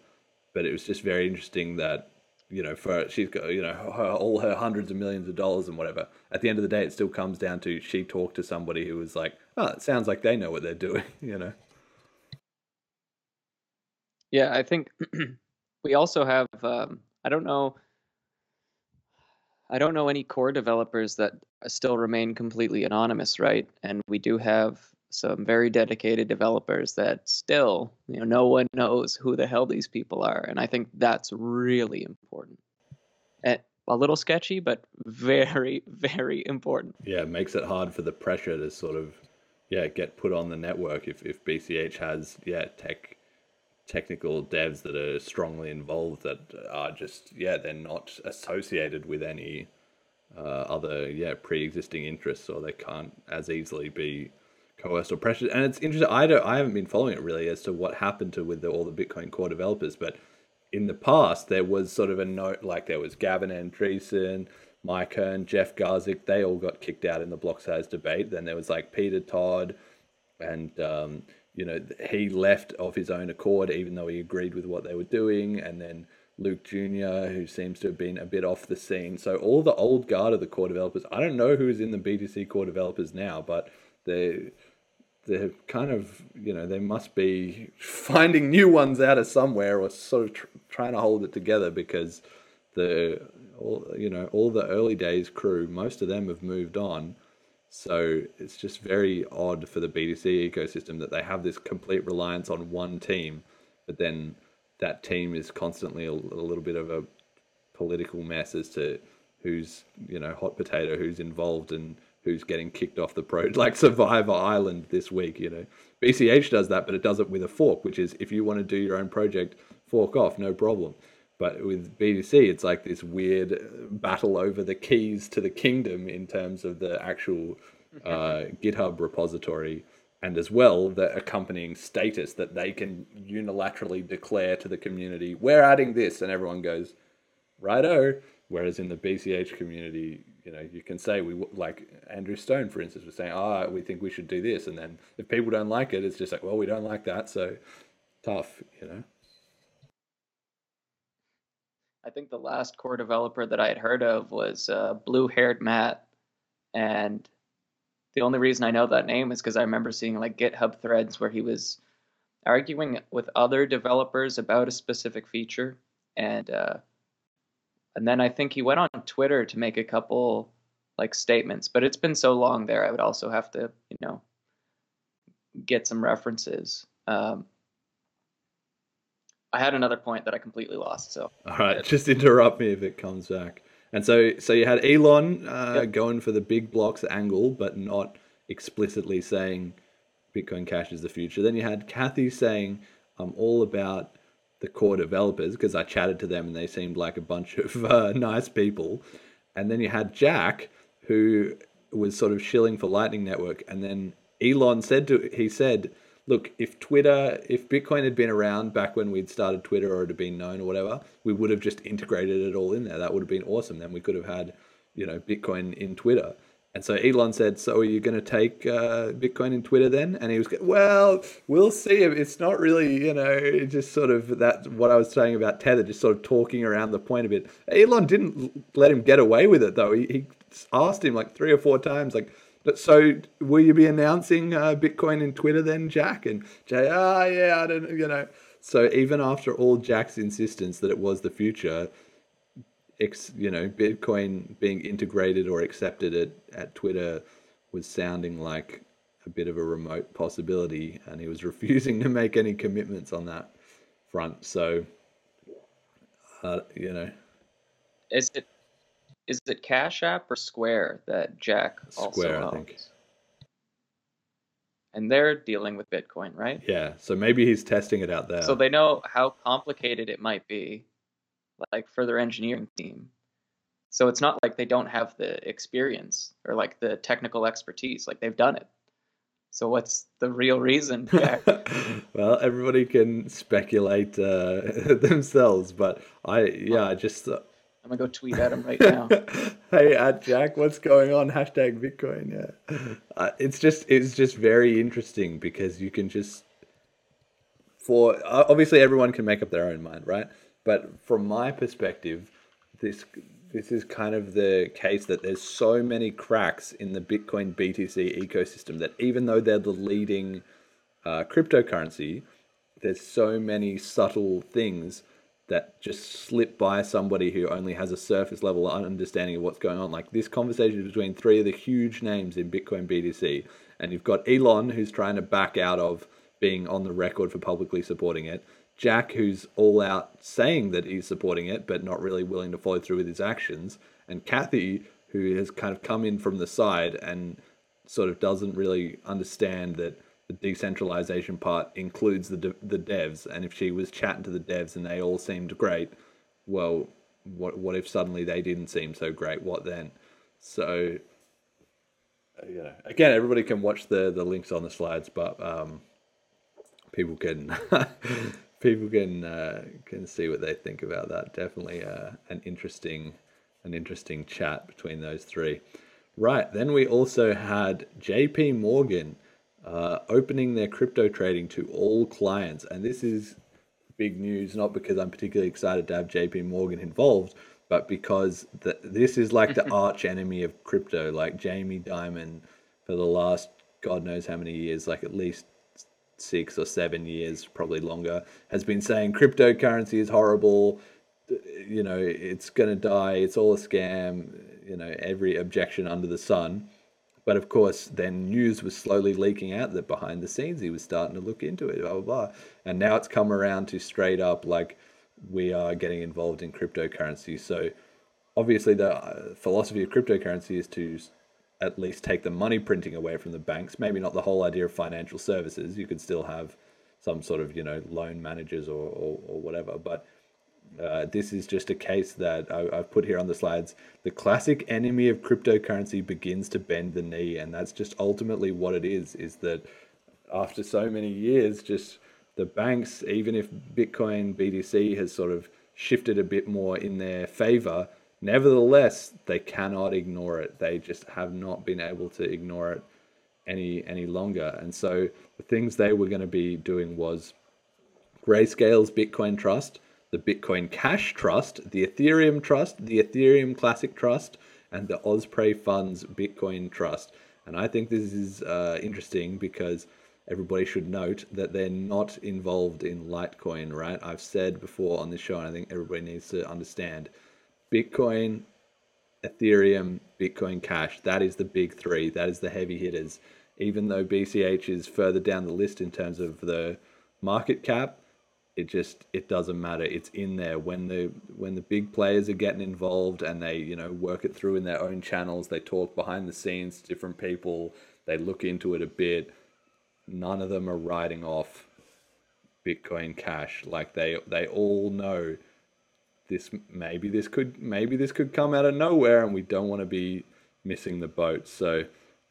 But it was just very interesting that you know, for she's got you know her, all her hundreds of millions of dollars and whatever. At the end of the day, it still comes down to she talked to somebody who was like, "Oh, it sounds like they know what they're doing," you know. Yeah, I think we also have. Um, I don't know. I don't know any core developers that still remain completely anonymous, right? And we do have some very dedicated developers that still, you know, no one knows who the hell these people are, and I think that's really important. And a little sketchy, but very, very important. Yeah, it makes it hard for the pressure to sort of, yeah, get put on the network if if BCH has yeah tech technical devs that are strongly involved that are just yeah they're not associated with any uh, other yeah pre-existing interests or they can't as easily be or pressured and it's interesting i don't i haven't been following it really as to what happened to with the, all the bitcoin core developers but in the past there was sort of a note like there was gavin andresen mike hearn jeff garzik they all got kicked out in the block size debate then there was like peter todd and um, you know, he left of his own accord, even though he agreed with what they were doing. And then Luke Jr., who seems to have been a bit off the scene. So all the old guard of the core developers, I don't know who's in the BTC core developers now, but they they're kind of you know they must be finding new ones out of somewhere or sort of tr- trying to hold it together because the all you know all the early days crew most of them have moved on. So it's just very odd for the BTC ecosystem that they have this complete reliance on one team, but then that team is constantly a, a little bit of a political mess as to who's you know hot potato, who's involved, and who's getting kicked off the pro. Like Survivor Island this week, you know, BCH does that, but it does it with a fork, which is if you want to do your own project, fork off, no problem. But with BTC, it's like this weird battle over the keys to the kingdom in terms of the actual uh, GitHub repository and as well the accompanying status that they can unilaterally declare to the community, we're adding this, and everyone goes, righto. Whereas in the BCH community, you know, you can say we like Andrew Stone, for instance, was saying, "Ah, oh, we think we should do this," and then if people don't like it, it's just like, "Well, we don't like that," so tough, you know. I think the last core developer that I had heard of was uh, Blue Haired Matt, and the only reason I know that name is because I remember seeing like GitHub threads where he was arguing with other developers about a specific feature, and uh, and then I think he went on Twitter to make a couple like statements. But it's been so long there, I would also have to you know get some references. Um, I had another point that I completely lost. So all right, just interrupt me if it comes back. And so, so you had Elon uh, yep. going for the big blocks angle, but not explicitly saying Bitcoin Cash is the future. Then you had Cathie saying, "I'm all about the core developers," because I chatted to them and they seemed like a bunch of uh, nice people. And then you had Jack, who was sort of shilling for Lightning Network, and then Elon said to he said look, if Twitter, if Bitcoin had been around back when we'd started Twitter or it had been known or whatever, we would have just integrated it all in there. That would have been awesome. Then we could have had, you know, Bitcoin in Twitter. And so Elon said, "So are you going to take uh, Bitcoin and Twitter then?" And he was, "Well, we'll see. It's not really, you know, just sort of that what I was saying about Tether, just sort of talking around the point a bit." Elon didn't let him get away with it though. He, he asked him like three or four times, like, so will you be announcing uh, Bitcoin and Twitter then, Jack? And Jay, ah, oh, yeah, I don't, you know. So even after all Jack's insistence that it was the future, you know, Bitcoin being integrated or accepted at, at Twitter was sounding like a bit of a remote possibility, and he was refusing to make any commitments on that front. So, uh, you know, is it is it Cash App or Square that Jack Square, owns? And they're dealing with Bitcoin, right? Yeah. So maybe he's testing it out there. So they know how complicated it might be, like for their engineering team. So it's not like they don't have the experience or like the technical expertise. Like they've done it. So what's the real reason? well, everybody can speculate uh, themselves, but I yeah, I just. Uh... I'm gonna go tweet at him right now. hey, at Jack, what's going on? Hashtag Bitcoin. Yeah, uh, it's just it's just very interesting because you can just for obviously everyone can make up their own mind, right? But from my perspective, this this is kind of the case that there's so many cracks in the Bitcoin BTC ecosystem that even though they're the leading uh, cryptocurrency, there's so many subtle things that just slip by somebody who only has a surface level understanding of what's going on. Like this conversation between three of the huge names in Bitcoin BTC, and you've got Elon who's trying to back out of being on the record for publicly supporting it. Jack, who's all out saying that he's supporting it, but not really willing to follow through with his actions, and Cathie, who has kind of come in from the side and sort of doesn't really understand that the decentralization part includes the de- the devs, and if she was chatting to the devs and they all seemed great, well, what what if suddenly they didn't seem so great? What then? So, uh, you know, again, everybody can watch the the links on the slides, but um, people can people can uh, can see what they think about that. Definitely uh, an interesting an interesting chat between those three. Right. Then we also had J.P. Morgan uh, opening their crypto trading to all clients, and this is big news. Not because I'm particularly excited to have J.P. Morgan involved, but because the, this is like the arch enemy of crypto. Like Jamie Dimon for the last God knows how many years, like at least six or seven years, probably longer, has been saying cryptocurrency is horrible. You know, it's going to die. It's all a scam. You know, every objection under the sun. But of course, then news was slowly leaking out that behind the scenes he was starting to look into it, blah, blah, blah. And now it's come around to straight up like we are getting involved in cryptocurrency. So obviously, the uh, philosophy of cryptocurrency is to at least take the money printing away from the banks. Maybe not the whole idea of financial services. You could still have some sort of you know loan managers or or, or whatever. But uh, this is just a case that I, have put here on the slides. The classic enemy of cryptocurrency begins to bend the knee, and that's just ultimately what it is. Is that after so many years, just the banks, even if Bitcoin BTC has sort of shifted a bit more in their favor, Nevertheless, they cannot ignore it. They just have not been able to ignore it any any longer. And so the things they were going to be doing was Grayscale's Bitcoin Trust, the Bitcoin Cash Trust, the Ethereum Trust, the Ethereum Classic Trust, and the Osprey Funds Bitcoin Trust. And I think this is uh, interesting because everybody should note that they're not involved in Litecoin, right? I've said before on this show, and I think everybody needs to understand Bitcoin, Ethereum, Bitcoin Cash. That is the big three. That is the heavy hitters. Even though BCH is further down the list in terms of the market cap, it just it doesn't matter. It's in there when the when the big players are getting involved and they you know work it through in their own channels. They talk behind the scenes to different people. They look into it a bit. None of them are writing off Bitcoin Cash. Like they they all know this maybe this could maybe this could come out of nowhere, and we don't want to be missing the boat. So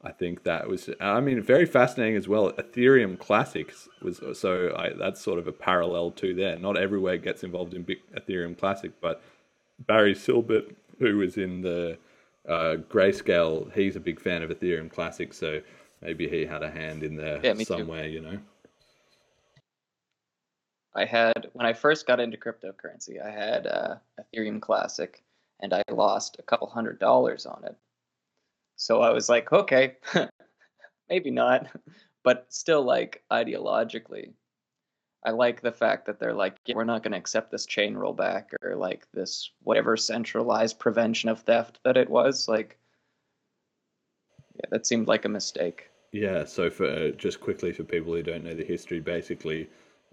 I think that was I mean very fascinating as well. Ethereum Classics was so I, that's sort of a parallel to there. Not everywhere gets involved in big Ethereum Classic, but Barry Silbert, who was in the uh, Grayscale, he's a big fan of Ethereum Classic, so maybe he had a hand in there yeah, somewhere, too. you know. I had when I first got into cryptocurrency, I had uh, Ethereum Classic, and I lost a couple hundred dollars on it. So I was like, okay, maybe not, but still, like ideologically, I like the fact that they're like, yeah, we're not going to accept this chain rollback or like this whatever centralized prevention of theft that it was. Like, yeah, that seemed like a mistake. Yeah. So for uh, just quickly for people who don't know the history, basically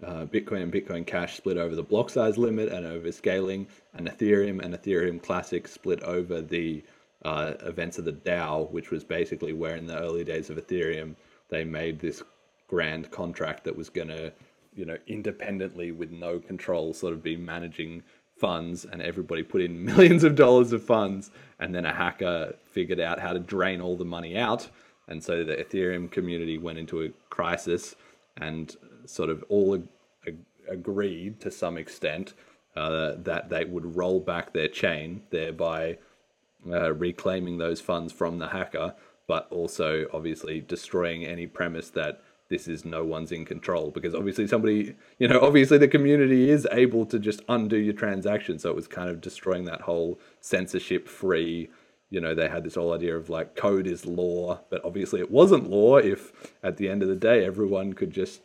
uh, Bitcoin and Bitcoin Cash split over the block size limit and over scaling, and Ethereum and Ethereum Classic split over the uh, events of the DAO, which was basically where in the early days of Ethereum they made this grand contract that was going to, you know, independently with no control, sort of be managing funds and everybody put in millions of dollars of funds and then a hacker figured out how to drain all the money out and so the ethereum community went into a crisis and sort of all ag- agreed to some extent uh, that they would roll back their chain thereby uh, reclaiming those funds from the hacker but also obviously destroying any premise that this is no one's in control. Because obviously somebody you know obviously the community is able to just undo your transaction. So it was kind of destroying that whole censorship free you know they had this whole idea of like code is law. But obviously it wasn't law if at the end of the day everyone could just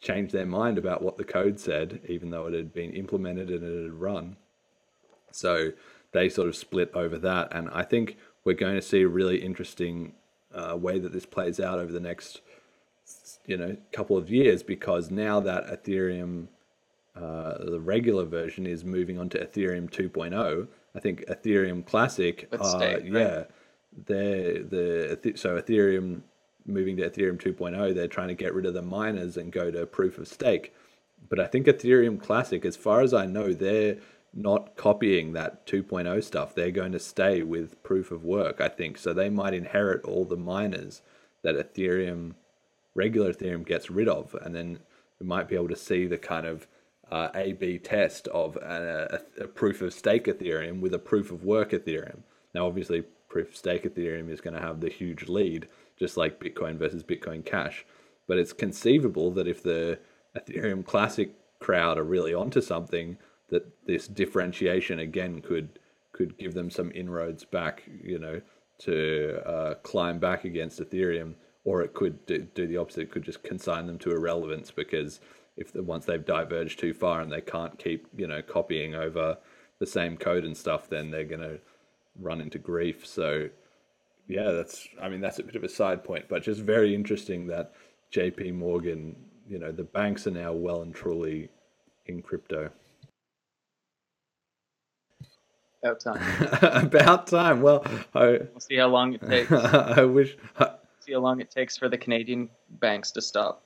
change their mind about what the code said even though it had been implemented and it had run so they sort of split over that and i think we're going to see a really interesting uh, way that this plays out over the next you know couple of years because now that Ethereum uh, the regular version is moving on to Ethereum 2.0. I think Ethereum Classic, uh, stake, yeah, right? they're the so Ethereum moving to Ethereum 2.0. They're trying to get rid of the miners and go to proof of stake. But I think Ethereum Classic, as far as I know, they're not copying that 2.0 stuff. They're going to stay with proof of work. I think so. They might inherit all the miners that Ethereum regular Ethereum gets rid of, and then we might be able to see the kind of uh, A/B test of a, a, a, proof of stake Ethereum with a proof of work Ethereum. Now, obviously, proof of stake Ethereum is going to have the huge lead, just like Bitcoin versus Bitcoin Cash. But it's conceivable that if the Ethereum Classic crowd are really onto something, that this differentiation again could could give them some inroads back, you know, to uh, climb back against Ethereum or it could do, do the opposite. It could just consign them to irrelevance because if the, once they've diverged too far and they can't keep you know copying over the same code and stuff, then they're gonna run into grief. So yeah, that's I mean that's a bit of a side point, but just very interesting that J.P. Morgan, you know, the banks are now well and truly in crypto. About time. About time. Well, I, we'll see how long it takes. I wish see how long it takes for the Canadian banks to stop,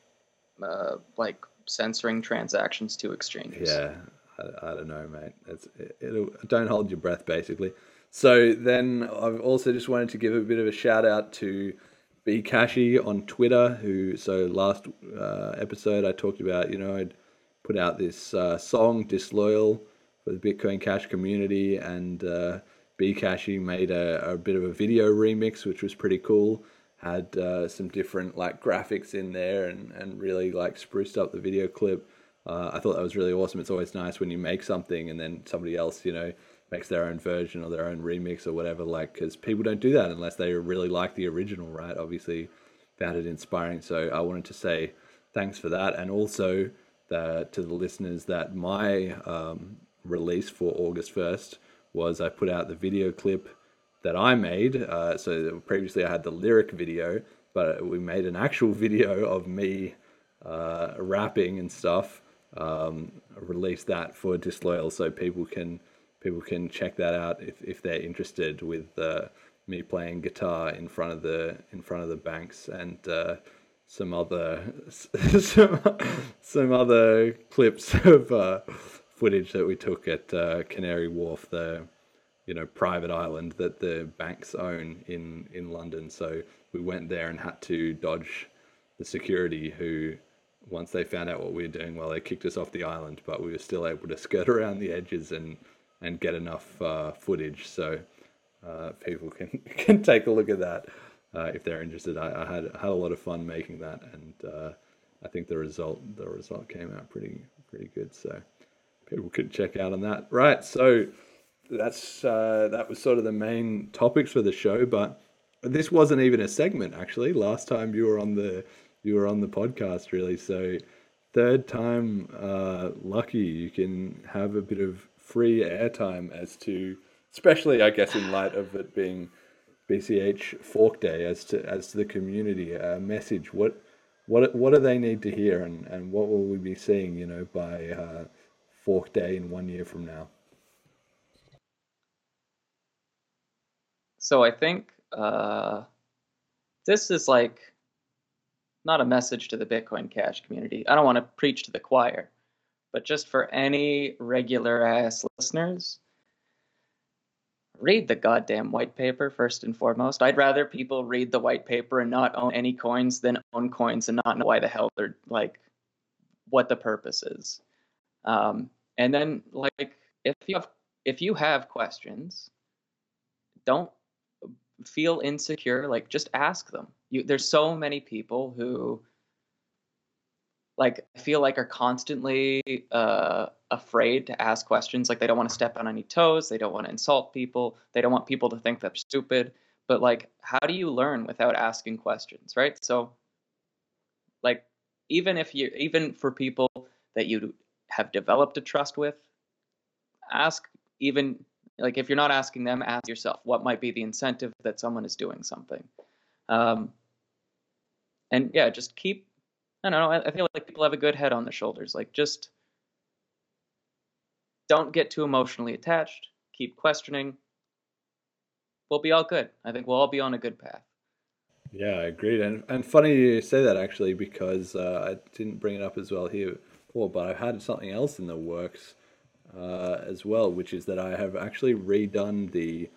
uh, like censoring transactions to exchanges. Yeah, I, I don't know, mate. It's it, don't hold your breath, basically. So then I've also just wanted to give a bit of a shout out to bcashy on Twitter. Who so last uh, episode I talked about, you know, I'd put out this uh, song "Disloyal" for the Bitcoin Cash community, and uh, bcashy made a, a bit of a video remix, which was pretty cool had uh, some different like graphics in there and, and really like spruced up the video clip. Uh, I thought that was really awesome. It's always nice when you make something and then somebody else, you know, makes their own version or their own remix or whatever. Like, because people don't do that unless they really like the original, right? Obviously, found it inspiring. So I wanted to say thanks for that, and also the, to the listeners that my um, release for August first was I put out the video clip that I made. Uh, so previously I had the lyric video, but we made an actual video of me uh, rapping and stuff. Um, released that for Disloyal, so people can people can check that out if, if they're interested with uh, me playing guitar in front of the in front of the banks and uh, some other some, some other clips of uh, footage that we took at uh, Canary Wharf, the you know private island that the banks own in in London. So we went there and had to dodge the security who once they found out what we were doing well they kicked us off the island but we were still able to skirt around the edges and and get enough uh, footage so uh, people can can take a look at that uh, if they're interested I, I, had had a lot of fun making that and uh, I think the result the result came out pretty pretty good so people could check out on that right so that's uh, that was sort of the main topics for the show. But this wasn't even a segment actually. Last time you were on the you were on the podcast, really. So third time uh, lucky, you can have a bit of free airtime as to, especially I guess in light of it being BCH Fork Day, as to as to the community a message. What what what do they need to hear, and and what will we be seeing? You know, by uh, Fork Day in one year from now. So I think uh, this is like not a message to the Bitcoin Cash community. I don't want to preach to the choir, but just for any regular ass listeners, read the goddamn white paper first and foremost. I'd rather people read the white paper and not own any coins than own coins and not know why the hell they're like what the purpose is. Um, and then like if you have if you have questions, don't feel insecure. Like just ask them. You there's so many people who like I feel like are constantly uh, afraid to ask questions. Like they don't want to step on any toes. They don't want to insult people. They don't want people to think they're stupid. But like, how do you learn without asking questions, right? So, like, even if you, even for people that you have developed a trust with, ask. Even like if you're not asking them, ask yourself what might be the incentive that someone is doing something. Um, and yeah, just keep I don't know. I, feel like people have a good head on their shoulders. Like, just don't get too emotionally attached. Keep questioning. We'll be all good. I think we'll all be on a good path. Yeah, I agreed. And and funny you say that actually because uh, I didn't bring it up as well here before, but I've had something else in the works uh, as well, which is that I have actually redone the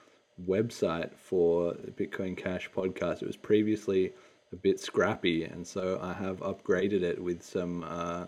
website for the Bitcoin Cash podcast. It was previously a bit scrappy, and so I have upgraded it with some uh,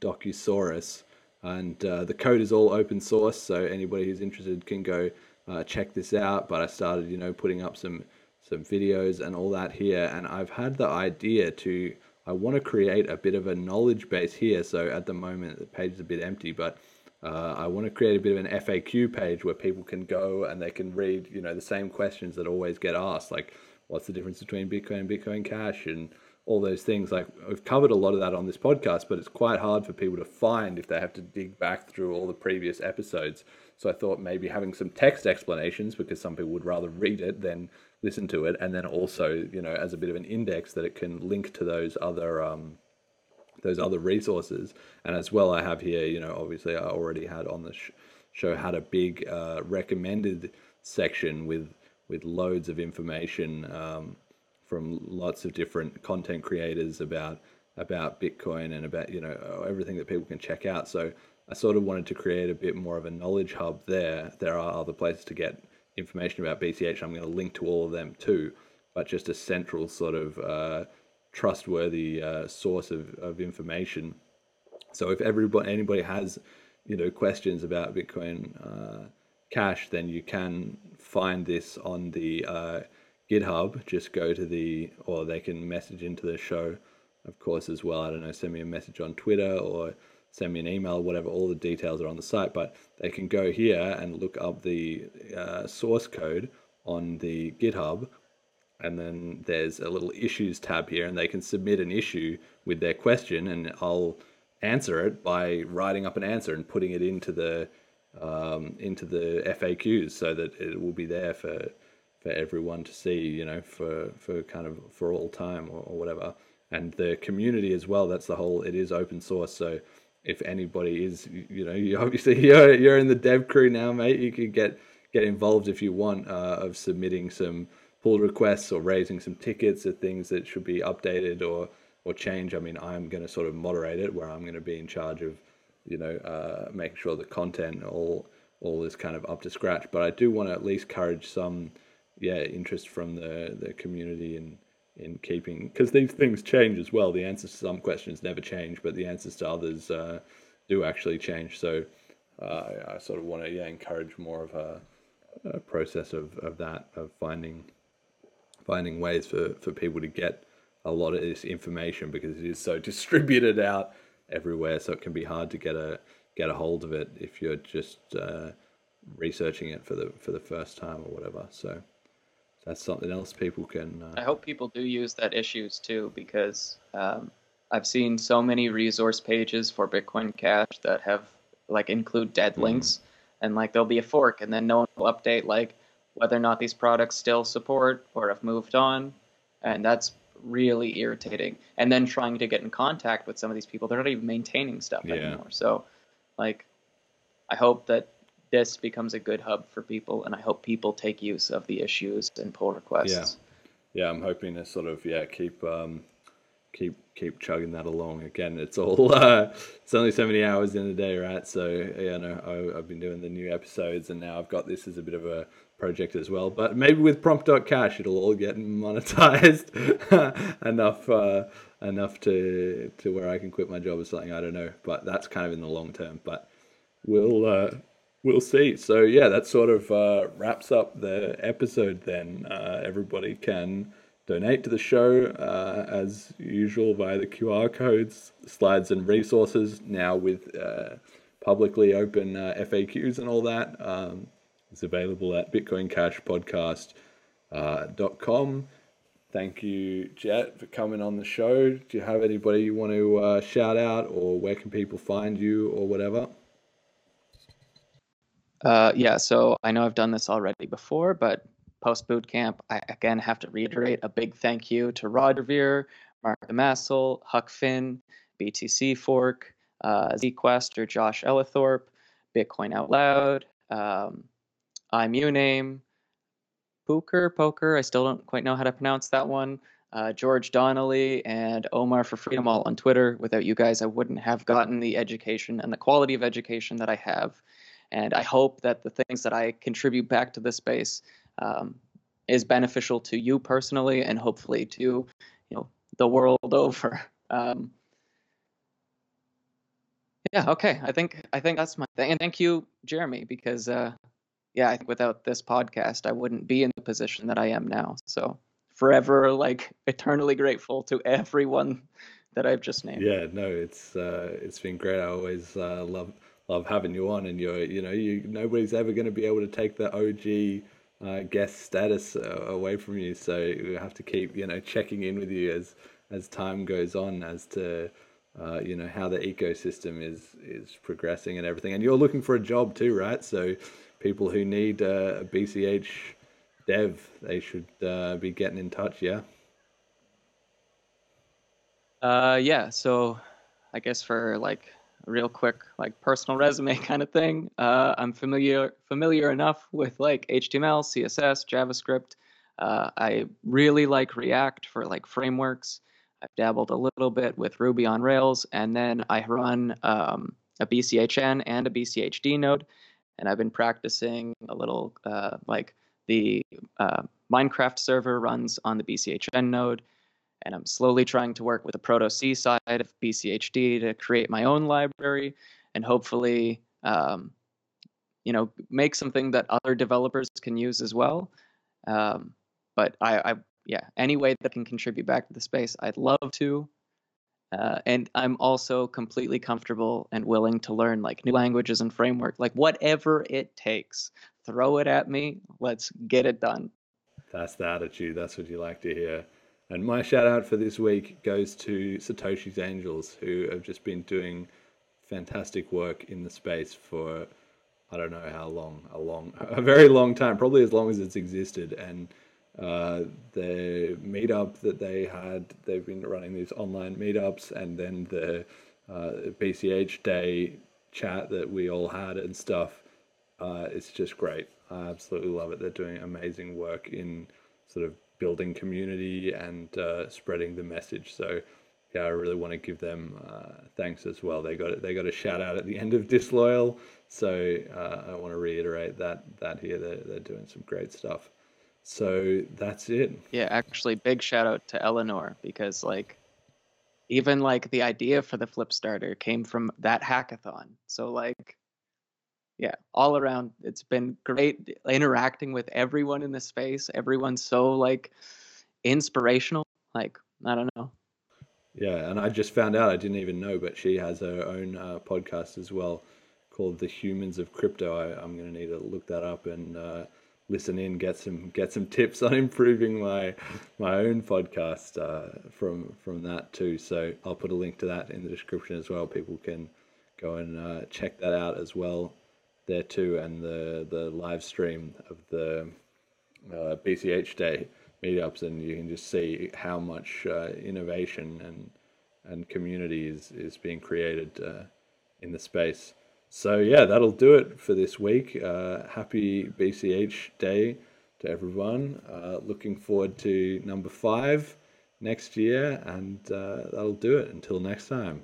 Docusaurus. And uh, the code is all open source, so anybody who's interested can go uh, check this out. But I started, you know, putting up some some videos and all that here, and I've had the idea to I want to create a bit of a knowledge base here. So at the moment, the page is a bit empty, but uh, I want to create a bit of an FAQ page where people can go and they can read, you know, the same questions that always get asked, like what's the difference between Bitcoin and Bitcoin Cash and all those things. Like we've covered a lot of that on this podcast, but it's quite hard for people to find if they have to dig back through all the previous episodes. So I thought maybe having some text explanations because some people would rather read it than listen to it, and then also you know as a bit of an index that it can link to those other um, those other resources. And as well, I have here you know obviously I already had on the sh- show had a big uh, recommended section with with loads of information um, from lots of different content creators about about Bitcoin and about you know everything that people can check out. So I sort of wanted to create a bit more of a knowledge hub there. There are other places to get information about BCH. I'm going to link to all of them too, but just a central sort of uh, trustworthy uh, source of, of information. So if everybody anybody has you know questions about Bitcoin uh, Cash, then you can find this on the uh, GitHub. Just go to the, or they can message into the show, of course, as well. I don't know, send me a message on Twitter or send me an email, whatever. All the details are on the site, but they can go here and look up the uh, source code on the GitHub. And then there's a little issues tab here, and they can submit an issue with their question, and I'll answer it by writing up an answer and putting it into the um, into the FAQs so that it will be there for for everyone to see, you know, for for kind of for all time or, or whatever. And the community as well. That's the whole. It is open source, so if anybody is, you know, you obviously you're you're in the dev crew now, mate. You can get get involved if you want uh, of submitting some pull requests or raising some tickets or things that should be updated or or change. I mean, I'm going to sort of moderate it where I'm going to be in charge of you know, uh, making sure the content all all is kind of up to scratch. But I do want to at least encourage some, yeah, interest from the the community in in keeping because these things change as well. The answers to some questions never change, but the answers to others uh, do actually change. So uh, I sort of want to yeah encourage more of a, a process of, of that of finding finding ways for, for people to get a lot of this information because it is so distributed out everywhere, so it can be hard to get a get a hold of it if you're just uh, researching it for the for the first time or whatever. So that's something else people can. Uh... I hope people do use that issues too, because um, I've seen so many resource pages for Bitcoin Cash that have like include dead mm. links, and like there'll be a fork, and then no one will update like whether or not these products still support or have moved on, and that's really irritating. And then trying to get in contact with some of these people, they're not even maintaining stuff yeah. anymore. So, like, I hope that this becomes a good hub for people, and I hope people take use of the issues and pull requests. Yeah, yeah, I'm hoping to sort of yeah keep um, keep keep chugging that along. Again, it's all uh, it's only so many hours in a day, right? So yeah, know, I, have been doing the new episodes, and now I've got this as a bit of a project as well. But maybe with prompt.cash, it'll all get monetized enough uh, enough to to where I can quit my job or something. I don't know, but that's kind of in the long term. But we'll uh, we'll see. So yeah, that sort of uh, wraps up the episode. Then uh, everybody can donate to the show uh, as usual via the QR codes, slides, and resources. Now with uh, publicly open FAQs and all that, um, it's available at BitcoinCashPodcast.com. Thank you, Jett, for coming on the show. Do you have anybody you want to shout out, or where can people find you, or whatever? Uh, yeah, so I know I've done this already before, but post boot camp, I again have to reiterate a big thank you to Roger Ver, Mark Massel, Huck Finn, BTC Fork, uh, ZQuest or Josh Ellithorpe, Bitcoin Out Loud, um, I'm Uname, Poker, Poker, I still don't quite know how to pronounce that one, uh, George Donnelly, and Omar for Freedom all on Twitter. Without you guys, I wouldn't have gotten the education and the quality of education that I have. And I hope that the things that I contribute back to this space um, is beneficial to you personally and hopefully to you know the world over. Um, yeah, okay. I think I think that's my thing. And thank you, Jeremy, because uh, yeah, I think without this podcast, I wouldn't be in the position that I am now. So forever, like eternally grateful to everyone that I've just named. Yeah, no, it's uh, it's been great. I always uh, love love having you on, and you're you know you nobody's ever going to be able to take the OG uh, guest status uh, away from you. So we have to keep you know checking in with you as as time goes on as to uh, you know how the ecosystem is is progressing and everything. And you're looking for a job too, right? So people who need uh, a BCH dev, they should uh, be getting in touch. Yeah. Uh, yeah. So I guess for like a real quick like personal resume kind of thing. Uh, I'm familiar familiar enough with like HTML, CSS, JavaScript. Uh, I really like React for like frameworks. I've dabbled a little bit with Ruby on Rails, and then I run um, a BCHN and a BCHD node, and I've been practicing a little uh, like the uh, Minecraft server runs on the BCHN node and I'm slowly trying to work with the Proto C side of BCHD to create my own library and hopefully, um, you know, make something that other developers can use as well. Um, but I, I, yeah, any way that can contribute back to the space, I'd love to. Uh, and I'm also completely comfortable and willing to learn like new languages and framework, like whatever it takes. Throw it at me. Let's get it done. That's the attitude. That's what you like to hear. And my shout out for this week goes to Satoshi's Angels, who have just been doing fantastic work in the space for I don't know how long, a long, a very long time, probably as long as it's existed. And uh, the meetup that they had, they've been running these online meetups, and then the uh, BCH day chat that we all had and stuff. Uh, it's just great. I absolutely love it. They're doing amazing work in sort of building community and uh, spreading the message. So yeah, I really want to give them uh, thanks as well. They got they got a shout out at the end of disloyal, so uh, I want to reiterate that that here they're they're doing some great stuff. So that's it. Yeah, actually, big shout out to Eleanor because like even like the idea for the Flipstarter came from that hackathon. So like yeah, all around, it's been great interacting with everyone in the space. Everyone's so like inspirational. Like I don't know. Yeah, and I just found out I didn't even know, but she has her own uh, podcast as well called The Humans of Crypto. I, am going to need to look that up and uh, listen in, get some get some tips on improving my my own podcast uh, from from that too. So I'll put a link to that in the description as well. People can go and uh, check that out as well there too, and the the live stream of the uh, BCH Day meetups, and you can just see how much uh, innovation and and community is is being created uh, in the space. So yeah, that'll do it for this week. Uh, happy BCH Day to everyone. Uh, looking forward to number five next year, and uh, that'll do it. Until next time.